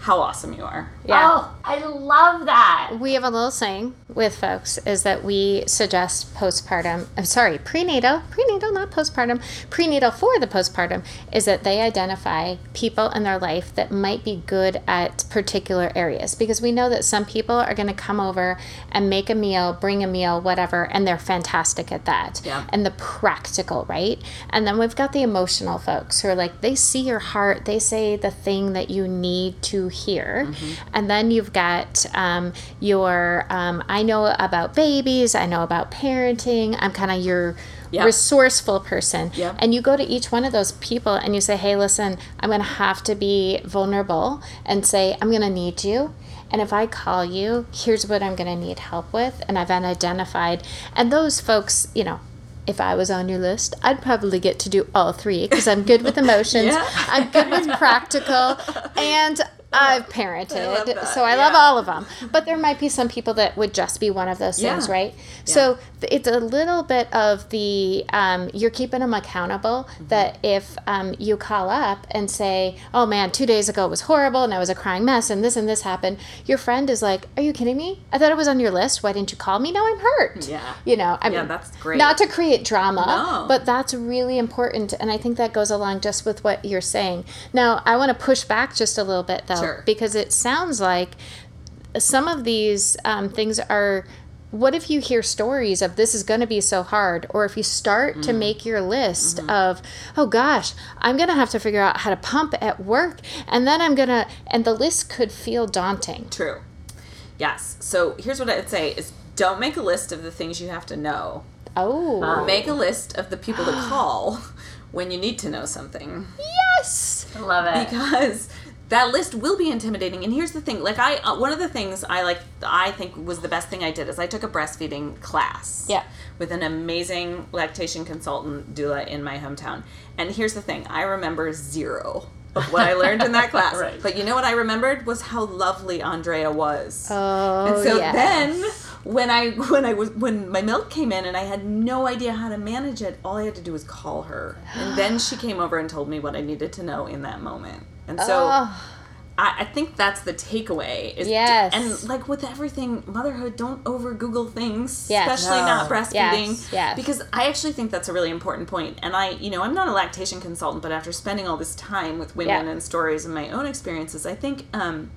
[SPEAKER 1] how awesome you are
[SPEAKER 2] Yeah.
[SPEAKER 3] Oh, I love that.
[SPEAKER 2] we have a little saying with folks is that we suggest postpartum i'm sorry prenatal prenatal not postpartum prenatal for the postpartum is that they identify people in their life that might be good at particular areas because we know that some people are going to come over and make a meal bring a meal whatever and they're fantastic at that
[SPEAKER 1] Yeah.
[SPEAKER 2] and the practical right and then we've got the emotional folks who are like they see your heart they say the thing that you need to hear and then you've got um, your um, i know about babies i know about parenting i'm kind of your
[SPEAKER 1] Yep.
[SPEAKER 2] resourceful person
[SPEAKER 1] Yep.
[SPEAKER 2] and you go to each one of those people and you say hey listen i'm going to have to be vulnerable and say i'm going to need you and if I call you, here's what I'm going to need help with. And I've identified. And those folks, you know, if I was on your list, I'd probably get to do all three because I'm good with emotions.
[SPEAKER 1] Yeah.
[SPEAKER 2] I'm good with practical. And I've parented,
[SPEAKER 1] that,
[SPEAKER 2] so I love
[SPEAKER 1] yeah.
[SPEAKER 2] all of them. But there might be some people that would just be one of those things,
[SPEAKER 1] Yeah.
[SPEAKER 2] right? So it's a little bit of the um, you're keeping them accountable.
[SPEAKER 1] Mm-hmm.
[SPEAKER 2] That if um, you call up and say, "Oh man, two days ago it was horrible, and I was a crying mess, and this and this happened," your friend is like, "Are you kidding me? I thought it was on your list. Why didn't you call me? Now I'm hurt."
[SPEAKER 1] Yeah.
[SPEAKER 2] You know, I
[SPEAKER 1] Yeah, that's great.
[SPEAKER 2] Not to create drama,
[SPEAKER 1] No.
[SPEAKER 2] but that's really important, and I think that goes along just with what you're saying. Now, I want to push back just a little bit though,
[SPEAKER 1] Sure.
[SPEAKER 2] because it sounds like some of these um, things are. What if you hear stories of this is going to be so hard? Or if you start
[SPEAKER 1] Mm.
[SPEAKER 2] to make your list
[SPEAKER 1] Mm-hmm.
[SPEAKER 2] of, oh gosh, I'm going to have to figure out how to pump at work. And then I'm going to, and the list could feel daunting.
[SPEAKER 1] True. Yes. So here's what I'd say is don't make a list of the things you have to know.
[SPEAKER 2] Oh,
[SPEAKER 1] Make a list of the people to call when you need to know something.
[SPEAKER 2] yes.
[SPEAKER 3] I love it.
[SPEAKER 1] because that list will be intimidating and here's the thing like i uh, one of the things i like i think was the best thing i did is i took a breastfeeding class
[SPEAKER 2] Yeah.
[SPEAKER 1] with an amazing lactation consultant doula in my hometown and here's the thing i remember zero of what i learned in that class
[SPEAKER 3] Right.
[SPEAKER 1] but you know what i remembered was how lovely andrea was
[SPEAKER 2] Oh,
[SPEAKER 1] and so
[SPEAKER 2] yes.
[SPEAKER 1] then when I when I was when my milk came in and I had no idea how to manage it, all I had to do was call her. And then she came over and told me what I needed to know in that moment. And so
[SPEAKER 2] Oh.
[SPEAKER 1] I, I think that's the takeaway. Is
[SPEAKER 2] Yes.
[SPEAKER 1] and like with everything, motherhood, don't over Google things,
[SPEAKER 2] Yes.
[SPEAKER 1] especially
[SPEAKER 3] No.
[SPEAKER 1] not breastfeeding.
[SPEAKER 2] Yes, yes.
[SPEAKER 1] Because I actually think that's a really important point. And I, you know, I'm not a lactation consultant, but after spending all this time with women
[SPEAKER 2] Yeah.
[SPEAKER 1] and stories and my own experiences, I think um,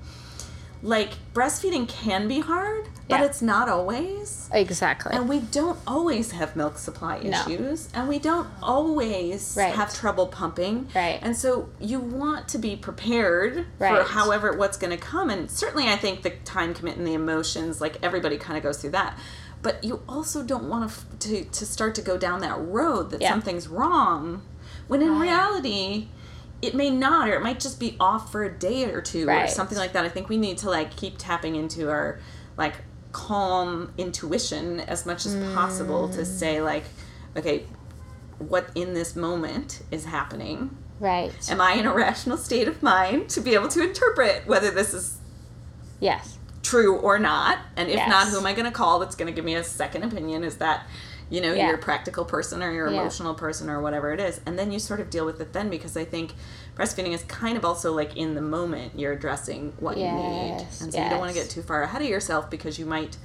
[SPEAKER 1] like breastfeeding can be hard, but
[SPEAKER 2] Yeah.
[SPEAKER 1] it's not always.
[SPEAKER 2] Exactly.
[SPEAKER 1] And we don't always have milk supply
[SPEAKER 2] No.
[SPEAKER 1] issues, and we don't always
[SPEAKER 2] Right.
[SPEAKER 1] have trouble pumping.
[SPEAKER 2] Right.
[SPEAKER 1] And so you want to be prepared
[SPEAKER 2] Right.
[SPEAKER 1] for however what's going to come. And certainly, I think the time commitment and the emotions, like everybody kind of goes through that. But you also don't want to, f- to to start to go down that road that
[SPEAKER 2] Yeah.
[SPEAKER 1] something's wrong, when in reality. It may not, or it might just be off for a day or two, or something like that. I think we need to like keep tapping into our like calm intuition as much as possible to mm. say like okay what in this moment is happening
[SPEAKER 2] right.
[SPEAKER 1] am i in a rational state of mind to be able to interpret whether this is
[SPEAKER 2] yes.
[SPEAKER 1] true or not and if
[SPEAKER 2] Yes.
[SPEAKER 1] not who am i going to call that's going to give me a second opinion is that you know
[SPEAKER 2] Yeah.
[SPEAKER 1] you're a practical person or you're
[SPEAKER 2] Yeah.
[SPEAKER 1] emotional person or whatever it is. And then you sort of deal with it then because i think breastfeeding is kind of also like in the moment you're addressing what you need. And so you don't want to get too far ahead of yourself because you might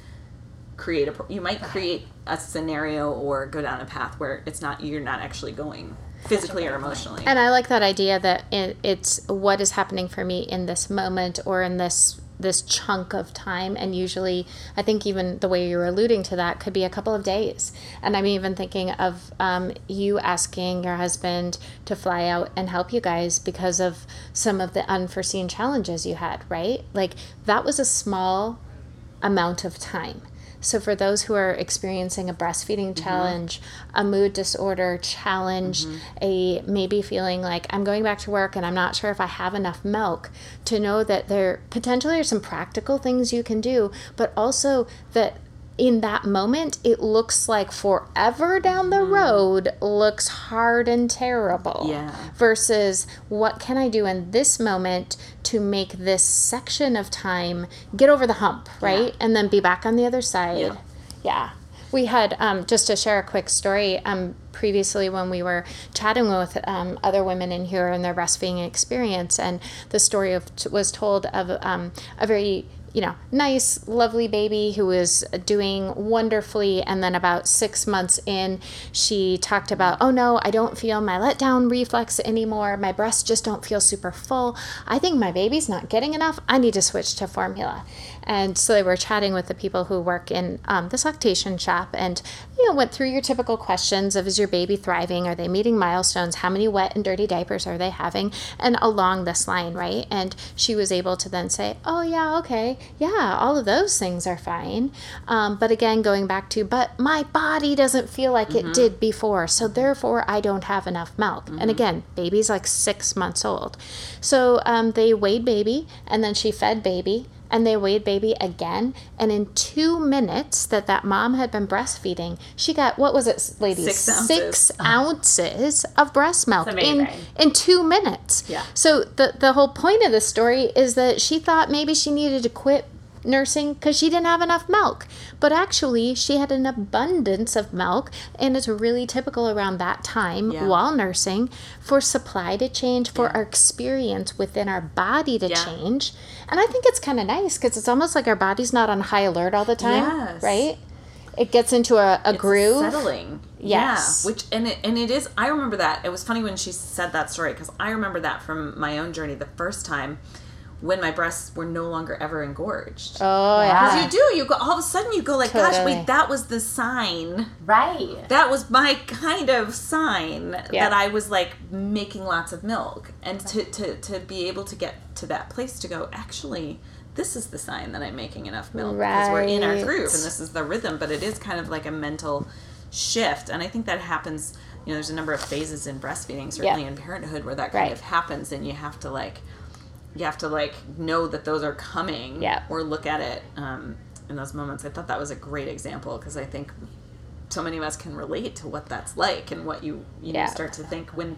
[SPEAKER 1] create a you might create a scenario or go down a path where it's not you're not actually going physically or emotionally.
[SPEAKER 2] And I like that idea that it, it's what is happening for me in this moment or in this this chunk of time. And usually i think even the way you're alluding to that could be a couple of days. And i'm even thinking of um, you asking your husband to fly out and help you guys because of some of the unforeseen challenges you had right? Like that was a small amount of time. So, for those who are experiencing a breastfeeding mm-hmm. challenge, a mood disorder challenge, mm-hmm. a maybe feeling like I'm going back to work and I'm not sure if I have enough milk, to know that there potentially are some practical things you can do, but also that in that moment, it looks like forever down the road looks hard and terrible.
[SPEAKER 1] Yeah.
[SPEAKER 2] Versus what can I do in this moment to make this section of time get over the hump, right? Yeah. And then be back on the other side.
[SPEAKER 1] Yeah.
[SPEAKER 2] Yeah. We had, um, just to share a quick story, um, previously when we were chatting with um, other women in here and their breastfeeding experience, and the story of, was told of um, a very you know, nice, lovely baby who was doing wonderfully. And then about six months in, she talked about, oh no, I don't feel my letdown reflex anymore. My breasts just don't feel super full. I think my baby's not getting enough. I need to switch to formula. And so they were chatting with the people who work in um, this lactation shop and, you know, went through your typical questions of is your baby thriving? Are they meeting milestones? How many wet and dirty diapers are they having? And along this line, right? And she was able to then say, oh, yeah, okay, yeah, all of those things are fine. Um, but again, going back to, but my body doesn't feel like it did before. So therefore, I don't have enough milk. And again, baby's like six months old. So um, they weighed baby and then she fed baby and they weighed baby again and in two minutes that that mom had been breastfeeding she got what was it ladies
[SPEAKER 1] Six ounces.
[SPEAKER 2] Six uh-huh. ounces of breast milk in in two minutes
[SPEAKER 1] Yeah.
[SPEAKER 2] so the the whole point of the story is that she thought maybe she needed to quit nursing because she didn't have enough milk but actually she had an abundance of milk and it's really typical around that time
[SPEAKER 1] Yeah.
[SPEAKER 2] while nursing for supply to change for our experience within our body to
[SPEAKER 1] Yeah.
[SPEAKER 2] change and i think it's kind of nice because it's almost like our body's not on high alert all the time
[SPEAKER 1] Yes.
[SPEAKER 2] right it gets into a, a
[SPEAKER 1] It's
[SPEAKER 2] groove
[SPEAKER 1] settling.
[SPEAKER 2] Yes.
[SPEAKER 1] Yeah, which and it and it is. I remember that. It was funny when she said that story because I remember that from my own journey the first time when my breasts were no longer ever engorged.
[SPEAKER 2] oh
[SPEAKER 3] Yeah.
[SPEAKER 2] yeah
[SPEAKER 1] you do. You go all of a sudden. You go like, gosh, wait, that was the sign.
[SPEAKER 3] Right.
[SPEAKER 1] That was my kind of sign
[SPEAKER 2] Yeah.
[SPEAKER 1] that I was like making lots of milk, and to to to be able to get to that place to go actually. This is the sign that I'm making enough milk because we're in our
[SPEAKER 2] Right.
[SPEAKER 1] groove and this is the rhythm, but it is kind of like a mental shift. And I think that happens, you know, there's a number of phases in breastfeeding, certainly in parenthood, where that kind
[SPEAKER 2] Right.
[SPEAKER 1] of happens and you have to like, you have to like know that those are coming
[SPEAKER 2] Yeah.
[SPEAKER 1] or look at it um, in those moments. I thought that was a great example because I think so many of us can relate to what that's like and what you, you know, start to think when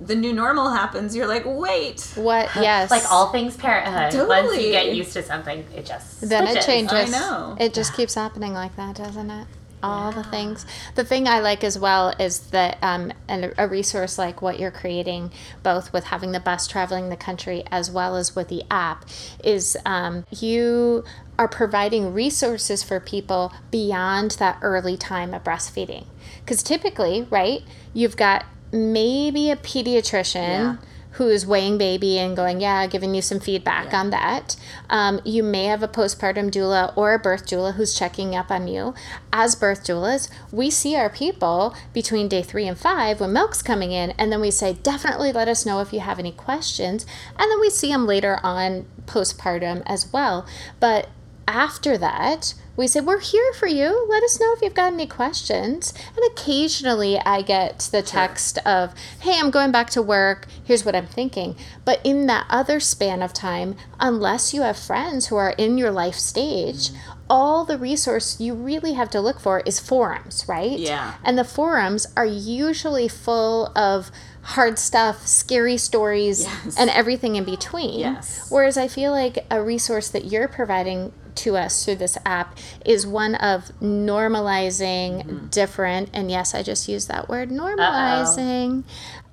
[SPEAKER 1] the new normal happens, you're like, wait,
[SPEAKER 2] what yes
[SPEAKER 3] Like all things parenthood. Once you get used to something, it just
[SPEAKER 2] then it changes.
[SPEAKER 1] I know.
[SPEAKER 2] It just keeps happening like that, doesn't it? All the things. The thing I like as well is that, um, and a resource like what you're creating, both with having the bus traveling the country as well as with the app, is um, you are providing resources for people beyond that early time of breastfeeding. Because typically, right, you've got maybe a pediatrician
[SPEAKER 1] Yeah.
[SPEAKER 2] Who is weighing baby and going, yeah, giving you some feedback
[SPEAKER 1] Yeah.
[SPEAKER 2] on that. Um, you may have a postpartum doula or a birth doula who's checking up on you. As birth doulas, we see our people between day three and five when milk's coming in, and then we say, definitely let us know if you have any questions. And then we see them later on postpartum as well. But after that, we say, We're here for you. Let us know if you've got any questions. And occasionally I get the text of, Hey, I'm going back to work. Here's what I'm thinking. But in that other span of time, unless you have friends who are in your life stage, all the resource you really have to look for is forums, right?
[SPEAKER 1] Yeah.
[SPEAKER 2] And the forums are usually full of hard stuff, scary stories,
[SPEAKER 1] Yes.
[SPEAKER 2] and everything in between.
[SPEAKER 1] Yes.
[SPEAKER 2] Whereas I feel like a resource that you're providing to us through this app is one of normalizing
[SPEAKER 1] Mm-hmm.
[SPEAKER 2] different, and yes, I just used that word, normalizing.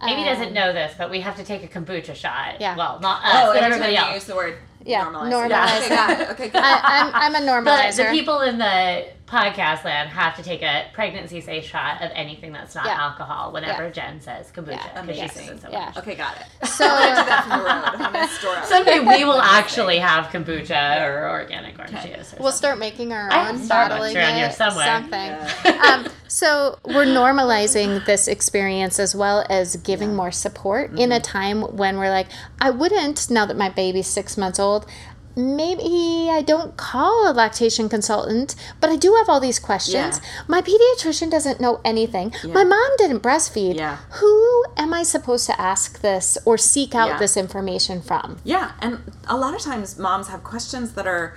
[SPEAKER 3] Amy
[SPEAKER 2] um,
[SPEAKER 3] doesn't know this, but we have to take a kombucha shot.
[SPEAKER 2] Yeah.
[SPEAKER 3] Well, not us,
[SPEAKER 1] Oh,
[SPEAKER 3] but everybody else.
[SPEAKER 1] use the word
[SPEAKER 2] Yeah,
[SPEAKER 1] normalize.
[SPEAKER 2] normalize
[SPEAKER 1] Okay, got it. Okay, good.
[SPEAKER 2] I, I'm, I'm a
[SPEAKER 3] But
[SPEAKER 2] normalizer.
[SPEAKER 3] the people in the podcast land have to take a pregnancy safe shot of anything that's not
[SPEAKER 2] Yeah.
[SPEAKER 3] alcohol whenever
[SPEAKER 2] Yeah.
[SPEAKER 3] Jen says kombucha
[SPEAKER 2] Yeah.
[SPEAKER 3] because she
[SPEAKER 1] Amazing.
[SPEAKER 3] says it so
[SPEAKER 2] Yeah.
[SPEAKER 3] much.
[SPEAKER 1] okay, got it.
[SPEAKER 2] so
[SPEAKER 1] I'm gonna do that from the road. Store it.
[SPEAKER 3] Someday we will actually have kombucha or organic orange
[SPEAKER 1] Okay.
[SPEAKER 3] juice. Or
[SPEAKER 2] we'll
[SPEAKER 3] something.
[SPEAKER 2] start making our
[SPEAKER 3] I
[SPEAKER 2] own,
[SPEAKER 3] Starbucks
[SPEAKER 2] bottling
[SPEAKER 3] around
[SPEAKER 2] it,
[SPEAKER 3] somewhere.
[SPEAKER 2] something. um, so we're normalizing this experience as well as giving more support in
[SPEAKER 1] Mm-hmm.
[SPEAKER 2] a time when we're like, I wouldn't now that my baby's six months old. Maybe I don't call a lactation consultant, but I do have all these questions.
[SPEAKER 1] Yeah.
[SPEAKER 2] My pediatrician doesn't know anything. My mom didn't breastfeed.
[SPEAKER 1] Yeah.
[SPEAKER 2] Who am I supposed to ask this or seek out
[SPEAKER 1] Yeah.
[SPEAKER 2] this information from?
[SPEAKER 1] Yeah, and a lot of times moms have questions that are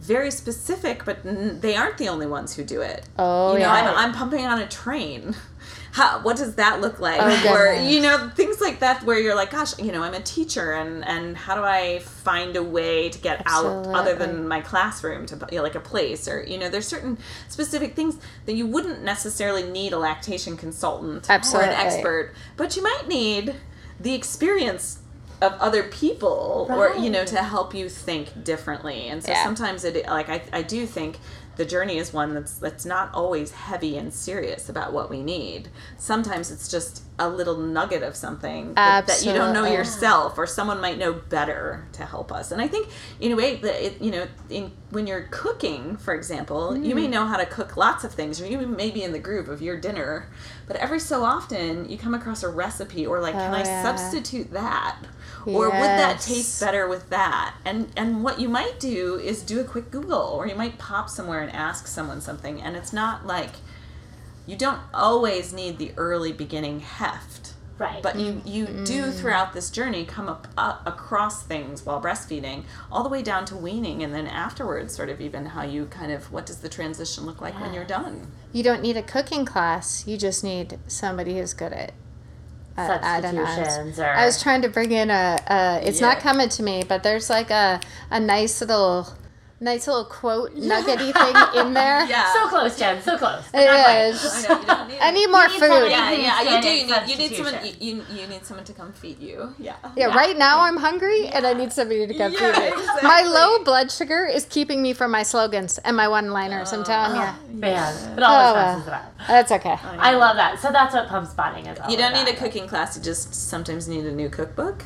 [SPEAKER 1] very specific, but n- they aren't the only ones who do it.
[SPEAKER 2] Oh,
[SPEAKER 1] you know,
[SPEAKER 2] yeah.
[SPEAKER 1] I'm, I'm pumping on a train. How, what does that look like?
[SPEAKER 2] Oh,
[SPEAKER 1] or you know, things like that where you're like, gosh, you know, I'm a teacher, and and how do I find a way to get out other than my classroom to you know, like a place, or you know, there's certain specific things that you wouldn't necessarily need a lactation consultant or an expert, but you might need the experience of other people or you know to help you think differently. And so
[SPEAKER 2] Yeah.
[SPEAKER 1] sometimes it like I, I do think the journey is one that's that's not always heavy and serious about what we need sometimes it's just a little nugget of something that, that you don't know yourself or someone might know better to help us and i think in a way that it, you know in, when you're cooking for example you
[SPEAKER 2] Mm.
[SPEAKER 1] may know how to cook lots of things or you may be in the groove of your dinner but every so often you come across a recipe or like can
[SPEAKER 2] Oh,
[SPEAKER 1] i
[SPEAKER 2] yeah.
[SPEAKER 1] substitute that or would that taste better with that and and what you might do is do a quick google or you might pop somewhere and ask someone something and it's not like you don't always need the early beginning heft
[SPEAKER 3] Right.
[SPEAKER 1] But you you mm-hmm. do mm-hmm. throughout this journey come up, up across things while breastfeeding, all the way down to weaning, and then afterwards, sort of even how you kind of what does the transition look like when you're done?
[SPEAKER 2] You don't need a cooking class. You just need somebody who's good at. At- I.
[SPEAKER 3] Substitutions or
[SPEAKER 2] I was trying to bring in a. a it's not coming to me, but there's like a a nice little, nice little quote nuggety thing in there.
[SPEAKER 1] Yeah.
[SPEAKER 3] so close, Jen. So close.
[SPEAKER 2] It is.
[SPEAKER 1] Not I know, need
[SPEAKER 2] I
[SPEAKER 1] it.
[SPEAKER 2] need more
[SPEAKER 3] need
[SPEAKER 2] food.
[SPEAKER 3] somebody-
[SPEAKER 1] Yeah, yeah, you do. You need, you need someone. You, you, you need someone to come feed you. Yeah.
[SPEAKER 2] Yeah,
[SPEAKER 3] Yeah.
[SPEAKER 2] right now I'm hungry and I need somebody to come
[SPEAKER 1] Yeah,
[SPEAKER 2] feed me.
[SPEAKER 1] exactly.
[SPEAKER 2] My low blood sugar is keeping me from my slogans and my one-liners. I'm oh, telling you,
[SPEAKER 3] Man, it always
[SPEAKER 2] Oh, well.
[SPEAKER 3] messes
[SPEAKER 2] that's okay.
[SPEAKER 3] I love that. So that's what pump spotting is all
[SPEAKER 1] You don't need a cooking class. You just sometimes need a new cookbook.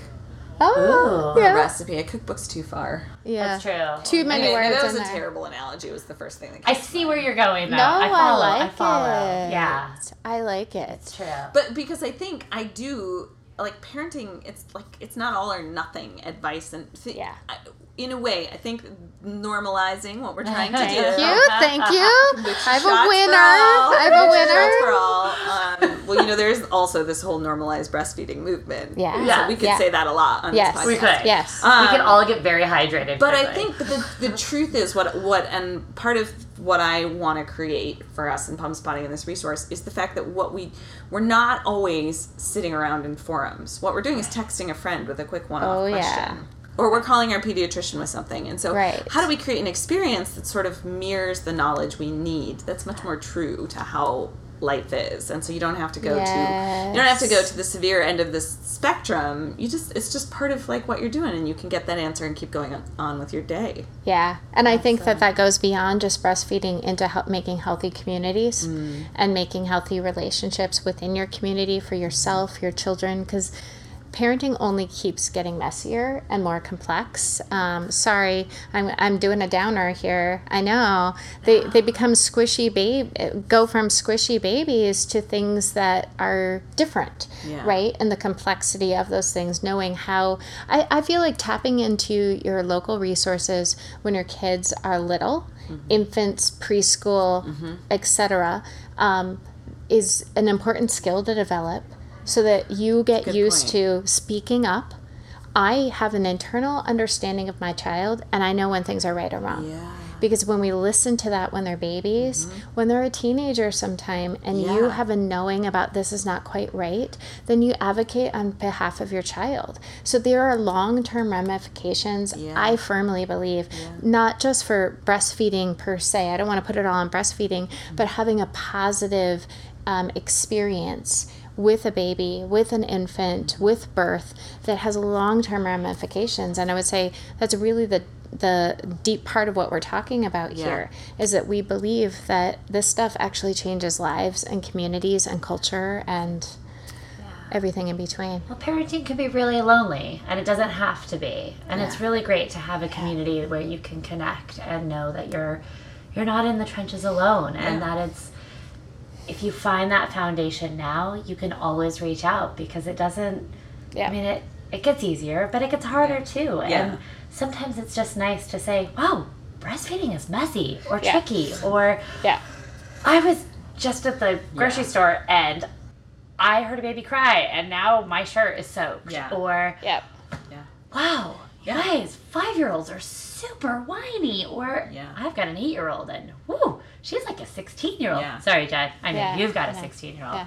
[SPEAKER 2] Oh,
[SPEAKER 3] Ooh.
[SPEAKER 1] A recipe. A cookbook's too far.
[SPEAKER 2] yeah.
[SPEAKER 3] That's true.
[SPEAKER 2] Too many
[SPEAKER 1] Anyway,
[SPEAKER 2] words
[SPEAKER 1] that was
[SPEAKER 2] in
[SPEAKER 1] a
[SPEAKER 2] there.
[SPEAKER 1] terrible analogy. Was the first thing that
[SPEAKER 3] I
[SPEAKER 1] came to
[SPEAKER 3] see
[SPEAKER 1] mind.
[SPEAKER 3] where you're going though.
[SPEAKER 2] No,
[SPEAKER 3] I follow.
[SPEAKER 2] I like
[SPEAKER 3] I follow.
[SPEAKER 2] it.
[SPEAKER 3] Yeah.
[SPEAKER 2] I like it.
[SPEAKER 3] It's true.
[SPEAKER 1] But because I think I do like parenting, it's like it's not all or nothing advice, and th-
[SPEAKER 2] Yeah.
[SPEAKER 1] I, in a way, I think normalizing what we're trying to do.
[SPEAKER 2] Thank you, thank you. I have a winner. I have a
[SPEAKER 1] Which shots for
[SPEAKER 2] winner.
[SPEAKER 1] all. Um, well, you know, there's also this whole normalized breastfeeding movement.
[SPEAKER 2] Yeah.
[SPEAKER 1] So
[SPEAKER 3] Yeah.
[SPEAKER 1] we could
[SPEAKER 2] Yeah.
[SPEAKER 1] say that a lot on
[SPEAKER 2] Yes,
[SPEAKER 1] this podcast.
[SPEAKER 3] We could.
[SPEAKER 2] yes.
[SPEAKER 3] we can
[SPEAKER 1] Um,
[SPEAKER 3] all get very hydrated.
[SPEAKER 1] but I think the, the truth is what what and part of what I want to create for us in Pump Spotting in this resource is the fact that what we we're not always sitting around in forums. What we're doing is texting a friend with a quick one-off
[SPEAKER 2] Oh, yeah.
[SPEAKER 1] Or we're calling our pediatrician with something. And so
[SPEAKER 2] Right.
[SPEAKER 1] how do we create an experience that sort of mirrors the knowledge we need that's much more true to how life is. And so you don't have to go to you don't have to go to the severe end of this spectrum. You just it's just part of like what you're doing and you can get that answer and keep going on, with your day.
[SPEAKER 2] Yeah, and I think that that goes beyond just breastfeeding into help making healthy communities mm. and making healthy relationships within your community for yourself, your children, because parenting only keeps getting messier and more complex. Um, sorry, I'm, I'm doing a downer here. I know they they become squishy babe, go from squishy babies to things that are different,
[SPEAKER 1] Yeah.
[SPEAKER 2] right? And the complexity of those things, knowing how I, I feel like tapping into your local resources when your kids are little, infants, preschool, etc., um, is an important skill to develop so that you get
[SPEAKER 1] Good
[SPEAKER 2] used
[SPEAKER 1] point.
[SPEAKER 2] to speaking up. I have an internal understanding of my child and I know when things are right or wrong.
[SPEAKER 1] Yeah.
[SPEAKER 2] Because when we listen to that when they're babies, when they're a teenager sometime, and you
[SPEAKER 1] Mm-hmm.
[SPEAKER 2] Have a knowing about this is not quite right, then you advocate on behalf of your child. So there are long term ramifications,
[SPEAKER 1] Yeah.
[SPEAKER 2] I firmly believe, not just for breastfeeding per se. I don't want to put it all on breastfeeding,
[SPEAKER 1] Mm-hmm.
[SPEAKER 2] but having a positive um, experience with a baby, with an infant, with birth that has long term ramifications. And I would say that's really the the deep part of what we're talking about
[SPEAKER 1] Yeah.
[SPEAKER 2] here is that we believe that this stuff actually changes lives and communities and culture and everything in between.
[SPEAKER 3] Well, parenting can be really lonely, and it doesn't have to be. And it's really great to have a community where you can connect and know that you're you're not in the trenches alone, and
[SPEAKER 1] Yeah.
[SPEAKER 3] that it's if you find that foundation now, you can always reach out because it doesn't.
[SPEAKER 2] Yeah.
[SPEAKER 3] I mean, it it gets easier, but it gets harder too.
[SPEAKER 1] Yeah.
[SPEAKER 3] And sometimes it's just nice to say, "Wow, breastfeeding is messy or
[SPEAKER 2] Yeah.
[SPEAKER 3] tricky," or
[SPEAKER 2] Yeah.
[SPEAKER 3] I was just at the grocery
[SPEAKER 1] Yeah.
[SPEAKER 3] store and I heard a baby cry and now my shirt is soaked.
[SPEAKER 1] Yeah.
[SPEAKER 3] Or,
[SPEAKER 2] Yep.
[SPEAKER 3] wow,
[SPEAKER 1] Yeah.
[SPEAKER 3] guys, five year olds are super whiny. Or,
[SPEAKER 1] Yeah.
[SPEAKER 3] I've got an eight year old and, whoo, she's like a 16 year old.
[SPEAKER 1] Yeah.
[SPEAKER 3] Sorry, Jen. I know
[SPEAKER 2] Yeah,
[SPEAKER 3] you've got a
[SPEAKER 2] I know.
[SPEAKER 3] 16 year old.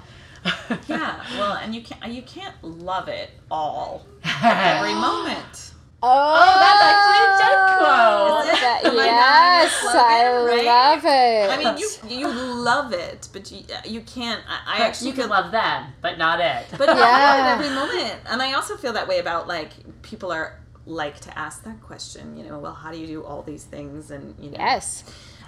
[SPEAKER 1] Yeah. Well, and you can't you can't love it all every moment.
[SPEAKER 2] Oh, oh,
[SPEAKER 3] that's actually a Jen quote.
[SPEAKER 2] That-
[SPEAKER 1] Am I not
[SPEAKER 2] yes,
[SPEAKER 1] your slogan,
[SPEAKER 2] I
[SPEAKER 1] right?
[SPEAKER 2] love it.
[SPEAKER 1] I mean, you you love it, but you you can't. I, I actually
[SPEAKER 3] you can
[SPEAKER 1] feel-
[SPEAKER 3] love them, but not it.
[SPEAKER 1] But
[SPEAKER 2] Yeah.
[SPEAKER 1] yeah. every moment. And I also feel that way about like people are like to ask that question, you know, well, how do you do all these things? And, you know,
[SPEAKER 2] yes.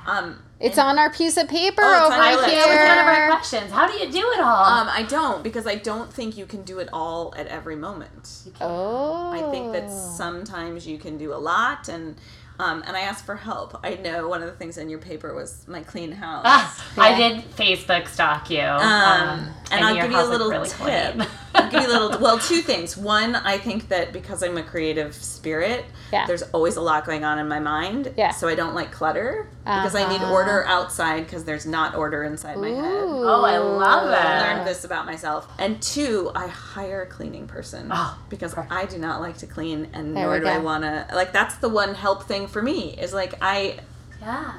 [SPEAKER 1] um,
[SPEAKER 2] It's on our piece of paper
[SPEAKER 1] Oh,
[SPEAKER 2] over
[SPEAKER 1] on our list.
[SPEAKER 2] here.
[SPEAKER 3] that was one of our questions. How do you do it all?
[SPEAKER 1] um, I don't because I don't think you can do it all at every moment.
[SPEAKER 2] oh.
[SPEAKER 1] I think that sometimes you can do a lot and, um, and I ask for help. I know one of the things in your paper was my clean house.
[SPEAKER 3] Ah, I did Facebook stalk you.
[SPEAKER 1] Um,
[SPEAKER 3] Um,
[SPEAKER 1] and
[SPEAKER 3] I
[SPEAKER 1] I'll give you a little
[SPEAKER 3] really
[SPEAKER 1] tip. I'll give you a little. Well, two things. One, I think that because I'm a creative spirit,
[SPEAKER 2] Yeah.
[SPEAKER 1] there's always a lot going on in my mind.
[SPEAKER 2] Yeah.
[SPEAKER 1] So I don't like clutter because I need
[SPEAKER 2] Uh-huh.
[SPEAKER 1] order outside because there's not order inside my head.
[SPEAKER 3] Oh, I love
[SPEAKER 1] I
[SPEAKER 3] that.
[SPEAKER 1] learned this about myself. And two, I hire a cleaning person
[SPEAKER 3] Oh,
[SPEAKER 1] because
[SPEAKER 3] perfect.
[SPEAKER 1] I do not like to clean, and
[SPEAKER 2] There
[SPEAKER 1] nor
[SPEAKER 2] we
[SPEAKER 1] do I want to. Like that's the one help thing for me is like I
[SPEAKER 3] Yeah.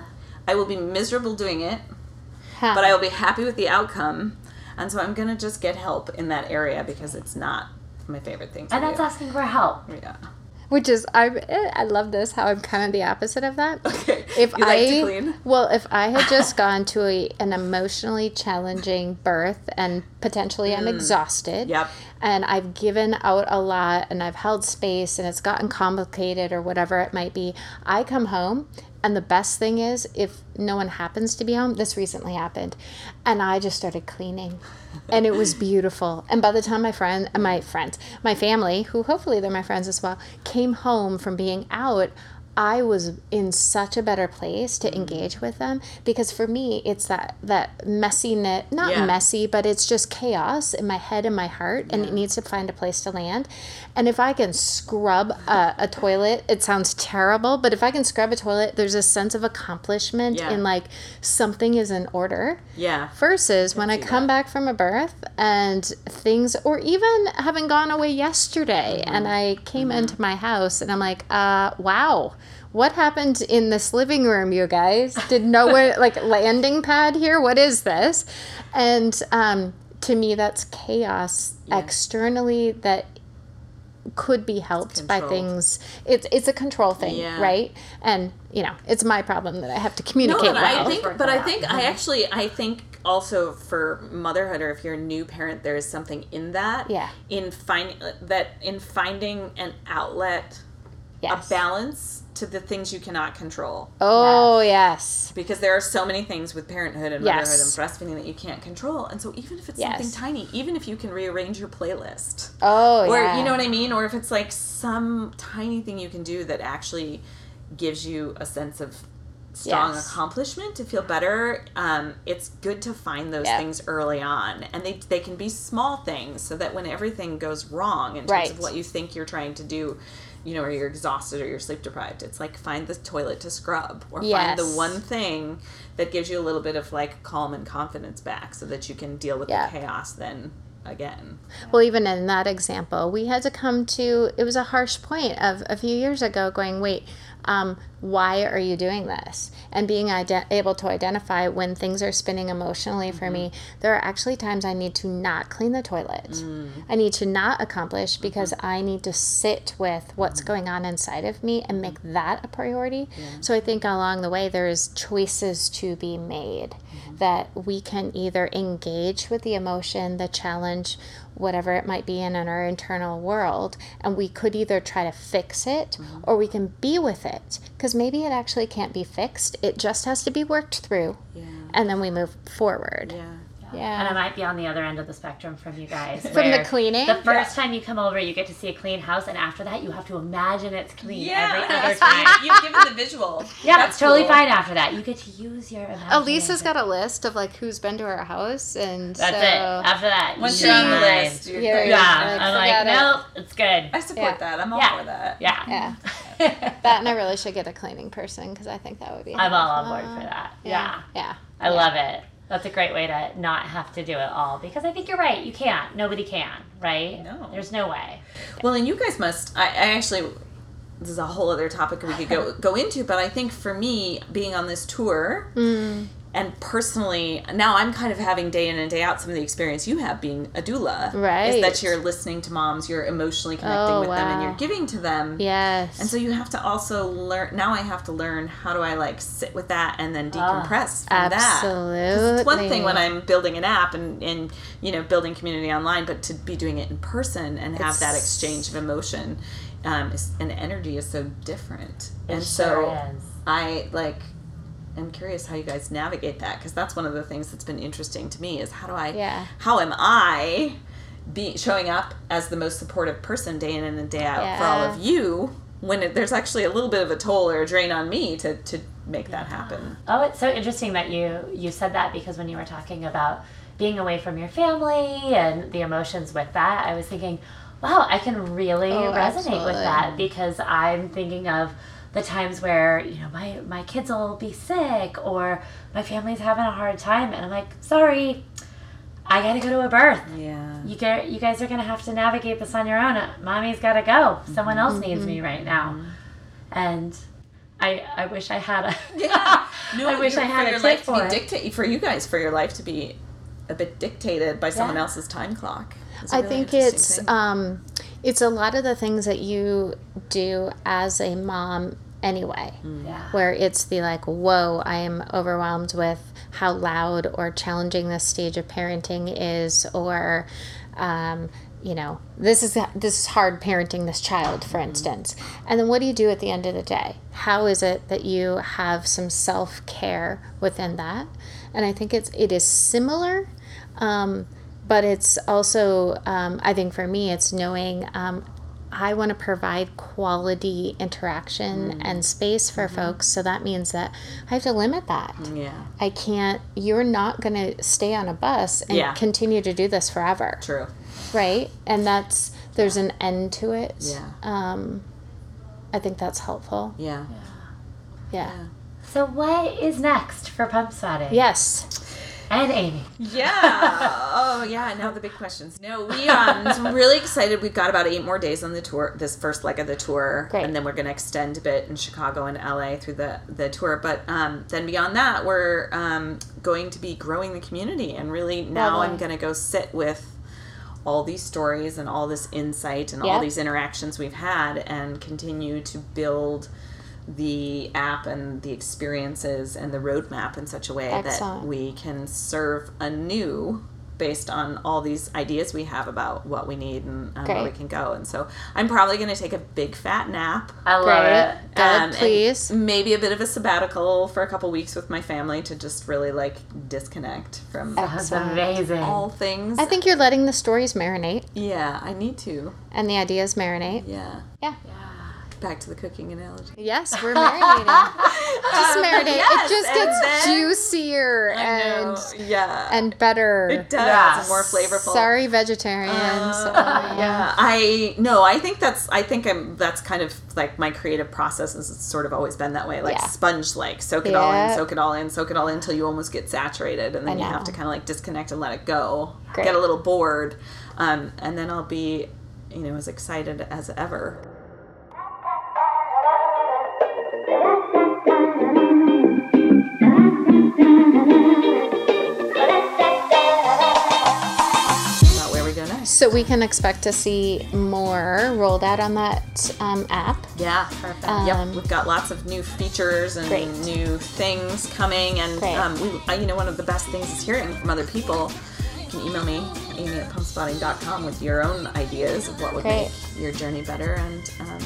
[SPEAKER 1] I will be miserable doing it,
[SPEAKER 2] Huh.
[SPEAKER 1] but I will be happy with the outcome. And so I'm gonna just get help in that area because it's not my favorite thing to
[SPEAKER 3] And
[SPEAKER 1] do.
[SPEAKER 3] that's asking for help.
[SPEAKER 1] Yeah.
[SPEAKER 2] Which is I I love this how I'm kind of the opposite of that.
[SPEAKER 1] Okay.
[SPEAKER 2] If
[SPEAKER 1] you
[SPEAKER 2] I
[SPEAKER 1] like to clean?
[SPEAKER 2] well, if I had just gone to a, an emotionally challenging birth and potentially I'm exhausted,
[SPEAKER 1] Mm. Yep.
[SPEAKER 2] and I've given out a lot and I've held space and it's gotten complicated or whatever it might be, I come home and the best thing is if no one happens to be home, this recently happened, and I just started cleaning. And it was beautiful. And by the time my friend, my friends, my family, who hopefully they're my friends as well, came home from being out, I was in such a better place to engage with them because for me it's that that messiness not
[SPEAKER 1] Yeah.
[SPEAKER 2] messy but it's just chaos in my head and my heart and it needs to find a place to land. And if I can scrub a, a toilet it sounds terrible but if I can scrub a toilet there's a sense of accomplishment
[SPEAKER 1] Yeah.
[SPEAKER 2] in like something is in order.
[SPEAKER 1] Yeah.
[SPEAKER 2] versus when I come back from a birth and things, or even having gone away yesterday and I came into my house and I'm like, uh, wow, what happened in this living room, you guys? Did no one, like, landing pad here? What is this? And um, to me, that's chaos externally that could be helped by things. It's it's a control thing,
[SPEAKER 1] Yeah.
[SPEAKER 2] right? And you know, it's my problem that I have to communicate.
[SPEAKER 1] No,
[SPEAKER 2] communicate
[SPEAKER 1] but I think, but
[SPEAKER 3] that
[SPEAKER 1] I
[SPEAKER 3] out.
[SPEAKER 1] think, I actually, I think also for motherhood, or if you're a new parent, there is something in that.
[SPEAKER 2] Yeah.
[SPEAKER 1] In finding that, in finding an outlet,
[SPEAKER 2] yes.
[SPEAKER 1] a balance to the things you cannot control.
[SPEAKER 2] Oh yes.
[SPEAKER 1] because there are so many things with parenthood and
[SPEAKER 2] Yes.
[SPEAKER 1] motherhood and breastfeeding that you can't control. And so even if it's
[SPEAKER 2] Yes.
[SPEAKER 1] something tiny, even if you can rearrange your playlist,
[SPEAKER 2] Oh
[SPEAKER 1] or
[SPEAKER 2] yeah.
[SPEAKER 1] you know what I mean, or if it's like some tiny thing you can do that actually gives you a sense of strong
[SPEAKER 2] Yes.
[SPEAKER 1] accomplishment to feel better, um, it's good to find those
[SPEAKER 2] Yep.
[SPEAKER 1] things early on, and they they can be small things so that when everything goes wrong in terms
[SPEAKER 2] Right.
[SPEAKER 1] of what you think you're trying to do. You know, or you're exhausted or you're sleep deprived. It's like find the toilet to scrub, or find the one thing that gives you a little bit of like calm and confidence back so that you can deal with
[SPEAKER 2] Yeah.
[SPEAKER 1] the chaos then again.
[SPEAKER 2] Well, even in that example, we had to come to it was a harsh point of a few years ago going, wait, um, why are you doing this? And being ide- able to identify when things are spinning emotionally for me, mm-hmm. there are actually times I need to not clean the toilet. Mm. I need to not accomplish mm-hmm. because I need to sit with what's mm-hmm. going on inside of me and make that a priority. So I think along the way, there's choices to be made that we can either engage with the emotion, the challenge, whatever it might be in, in our internal world, and we could either try to fix it mm-hmm. or we can be with it because maybe it actually can't be fixed. It just has to be worked through,
[SPEAKER 1] Yeah.
[SPEAKER 2] and then we move forward.
[SPEAKER 1] Yeah.
[SPEAKER 2] Yeah.
[SPEAKER 3] And I might be on the other end of the spectrum from you guys.
[SPEAKER 2] From the cleaning?
[SPEAKER 3] The first time you come over, you get to see a clean house, and after that, you have to imagine it's clean
[SPEAKER 1] Yeah,
[SPEAKER 3] every other time.
[SPEAKER 1] You've given the visual.
[SPEAKER 3] Yeah,
[SPEAKER 1] That's
[SPEAKER 3] totally
[SPEAKER 1] cool.
[SPEAKER 3] fine after that. You get to use your imagination.
[SPEAKER 2] Elisa's got a list of like who's been to our house, and
[SPEAKER 3] That's
[SPEAKER 2] so
[SPEAKER 3] it. After that,
[SPEAKER 1] Once
[SPEAKER 3] you
[SPEAKER 1] you're on the list, you're
[SPEAKER 2] You're-
[SPEAKER 3] Yeah,
[SPEAKER 2] Like,
[SPEAKER 3] I'm like,
[SPEAKER 2] forget it.
[SPEAKER 3] nope, it's good.
[SPEAKER 1] I support
[SPEAKER 2] Yeah.
[SPEAKER 1] that. I'm all
[SPEAKER 3] Yeah.
[SPEAKER 1] for that.
[SPEAKER 3] Yeah.
[SPEAKER 2] yeah, that and I really should get a cleaning person because I think that would be.
[SPEAKER 3] I'm all on board for that. Yeah.
[SPEAKER 2] yeah,
[SPEAKER 3] I love it. That's a great way to not have to do it all because I think you're right. You can't. Nobody can, right?
[SPEAKER 1] No.
[SPEAKER 3] There's no way.
[SPEAKER 1] Well, and you guys must. I, I actually. This is a whole other topic we could go go into, but I think for me, being on this tour,
[SPEAKER 2] Mm.
[SPEAKER 1] And personally, now I'm kind of having day in and day out some of the experience you have being a doula.
[SPEAKER 2] Right.
[SPEAKER 1] Is that you're listening to moms, you're emotionally connecting
[SPEAKER 2] Oh,
[SPEAKER 1] with them, and you're giving to them.
[SPEAKER 2] Yes.
[SPEAKER 1] And so you have to also learn. Now I have to learn how do I like sit with that and then
[SPEAKER 3] Ah,
[SPEAKER 1] decompress from that. 'Cause
[SPEAKER 2] absolutely.
[SPEAKER 1] It's one thing when I'm building an app and, and you know building community online, but to be doing it in person and have that exchange of emotion um, and energy is so different. And
[SPEAKER 3] sure
[SPEAKER 1] so
[SPEAKER 3] is.
[SPEAKER 1] I like. Am curious how you guys navigate that because that's one of the things that's been interesting to me is how do I
[SPEAKER 2] Yeah.
[SPEAKER 1] how am I be showing up as the most supportive person day in and day out for all of you when it, there's actually a little bit of a toll or a drain on me to, to make that happen.
[SPEAKER 3] Oh, it's so interesting that you you said that because when you were talking about being away from your family and the emotions with that, I was thinking, wow, I can really
[SPEAKER 2] Oh,
[SPEAKER 3] resonate with that because I'm thinking of the times where you know my my kids will be sick or my family's having a hard time and I'm like sorry I got to go to a birth
[SPEAKER 1] Yeah.
[SPEAKER 3] you get you guys are going to have to navigate this on your own mommy's got to go someone else needs me right now and I I wish I had a
[SPEAKER 1] Yeah. No,
[SPEAKER 3] I wish I had
[SPEAKER 1] for
[SPEAKER 3] a
[SPEAKER 1] your
[SPEAKER 3] tip
[SPEAKER 1] life to
[SPEAKER 3] for
[SPEAKER 1] be dictate for you guys for your life to be a bit dictated by someone
[SPEAKER 3] Yeah.
[SPEAKER 1] else's time clock. It's a
[SPEAKER 2] I
[SPEAKER 1] really
[SPEAKER 2] think it's
[SPEAKER 1] thing.
[SPEAKER 2] um, it's a lot of the things that you do as a mom anyway,
[SPEAKER 3] yeah
[SPEAKER 2] where it's the like, whoa, I am overwhelmed with how loud or challenging this stage of parenting is, or um, you know, this is this is hard parenting this child, for instance. And then what do you do at the end of the day? How is it that you have some self care within that? And I think it's it is similar. Um, but it's also um, i think for me it's knowing um, i want to provide quality interaction and space for folks. So that means that i have to limit that.
[SPEAKER 1] Yeah,
[SPEAKER 2] i can't you're not going to stay on a bus and
[SPEAKER 1] Yeah.
[SPEAKER 2] continue to do this forever.
[SPEAKER 1] True.
[SPEAKER 2] right? And that's there's an end to it.
[SPEAKER 1] Yeah.
[SPEAKER 2] um, i think that's helpful.
[SPEAKER 1] Yeah.
[SPEAKER 2] yeah,
[SPEAKER 3] so what is next for pump spotting
[SPEAKER 2] yes
[SPEAKER 3] and Amy
[SPEAKER 1] Yeah. oh, yeah. Now the big questions. No, we um, really excited. We've got about eight more days on the tour. This first leg of the tour,
[SPEAKER 2] Great.
[SPEAKER 1] and then we're going to extend a bit in Chicago and LA through the the tour. But um, then beyond that, we're um, going to be growing the community, and really now
[SPEAKER 2] Lovely.
[SPEAKER 1] I'm going to go sit with all these stories and all this insight and all these interactions we've had, and continue to build the app and the experiences and the roadmap in such a way that we can serve anew based on all these ideas we have about what we need and, and where we can go. And so I'm probably going to take a big fat nap.
[SPEAKER 3] I love
[SPEAKER 2] great
[SPEAKER 3] it
[SPEAKER 2] good
[SPEAKER 1] um,
[SPEAKER 2] please
[SPEAKER 1] Maybe a bit of a sabbatical for a couple weeks with my family to just really like disconnect from
[SPEAKER 3] that's amazing
[SPEAKER 1] all things.
[SPEAKER 2] i think you're letting the stories marinate
[SPEAKER 1] yeah, I need to.
[SPEAKER 2] and the ideas marinate
[SPEAKER 1] Yeah.
[SPEAKER 2] yeah
[SPEAKER 1] Back to the cooking analogy.
[SPEAKER 2] Yes, we're marinating. Just marinate.
[SPEAKER 1] yes,
[SPEAKER 2] it just gets
[SPEAKER 1] then-
[SPEAKER 2] juicier and.
[SPEAKER 1] Yeah.
[SPEAKER 2] and better.
[SPEAKER 1] it does.
[SPEAKER 3] Yeah.
[SPEAKER 1] It's more flavorful.
[SPEAKER 2] Sorry, vegetarians.
[SPEAKER 1] Uh, yeah, I no, I think that's I think I'm that's kind of like my creative process has sort of always been that way, like
[SPEAKER 2] Yeah.
[SPEAKER 1] sponge like soak it all in, soak it all in, soak it all in until you almost get saturated, and then you have to kind of like disconnect and let it go,
[SPEAKER 2] Great.
[SPEAKER 1] get a little bored, um, and then I'll be, you know, as excited as ever.
[SPEAKER 2] So we can expect to see more rolled out on that um, app.
[SPEAKER 1] Yeah, perfect. yep,
[SPEAKER 2] Um,
[SPEAKER 1] we've got lots of new features and
[SPEAKER 2] Great.
[SPEAKER 1] new things coming, and um, we, you know, one of the best things is hearing from other people. You can email me, Amy at pumpspotting.com, with your own ideas of what would
[SPEAKER 2] Great.
[SPEAKER 1] make your journey better, and um,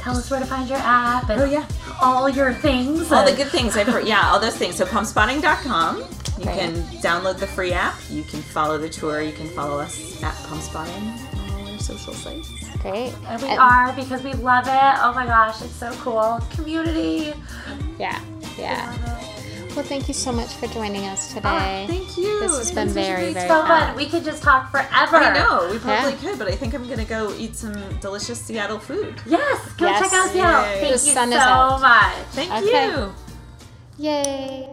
[SPEAKER 3] tell us where to find your app and
[SPEAKER 1] oh yeah,
[SPEAKER 3] all your things
[SPEAKER 1] all the good things I've heard. Yeah, all those things. So pumpspotting.com. You
[SPEAKER 2] Great.
[SPEAKER 1] can download the free app. You can follow the tour. You can follow us at pumpspotting on our social sites.
[SPEAKER 2] Great.
[SPEAKER 3] And we
[SPEAKER 2] And-
[SPEAKER 3] are because we love it. Oh my gosh, it's so cool. Community.
[SPEAKER 2] Yeah. Yeah. Well, thank you so much for joining us
[SPEAKER 1] Oh,
[SPEAKER 2] today.
[SPEAKER 1] thank you.
[SPEAKER 2] This has
[SPEAKER 1] It
[SPEAKER 2] been
[SPEAKER 1] was such
[SPEAKER 2] very, very
[SPEAKER 3] So
[SPEAKER 1] time.
[SPEAKER 3] fun. We could just talk forever.
[SPEAKER 1] I know, we probably
[SPEAKER 2] Yeah.
[SPEAKER 1] could, but I think I'm gonna go eat some delicious Seattle food.
[SPEAKER 3] Yes, go
[SPEAKER 2] Yes.
[SPEAKER 3] check out Seattle.
[SPEAKER 1] Yay.
[SPEAKER 3] Thank
[SPEAKER 2] The
[SPEAKER 3] you
[SPEAKER 2] sun
[SPEAKER 3] so
[SPEAKER 2] is out.
[SPEAKER 3] much.
[SPEAKER 1] Thank
[SPEAKER 2] Okay.
[SPEAKER 1] you.
[SPEAKER 2] Yay.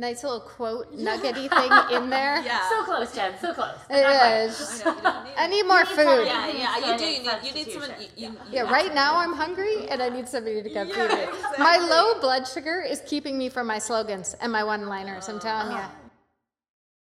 [SPEAKER 2] Nice little quote nuggety thing in there.
[SPEAKER 1] Yeah.
[SPEAKER 3] So close, Jen. So close.
[SPEAKER 2] It
[SPEAKER 3] Not quite.
[SPEAKER 2] is.
[SPEAKER 1] I know, need
[SPEAKER 2] I need more food.
[SPEAKER 3] something.
[SPEAKER 1] Yeah, yeah, you do. You need, you need someone. You, you,
[SPEAKER 2] Yeah, right now I'm hungry and I need somebody to come
[SPEAKER 1] Yeah,
[SPEAKER 2] feed me.
[SPEAKER 1] exactly.
[SPEAKER 2] My low blood sugar is keeping me from my slogans and my one liners, I'm telling you.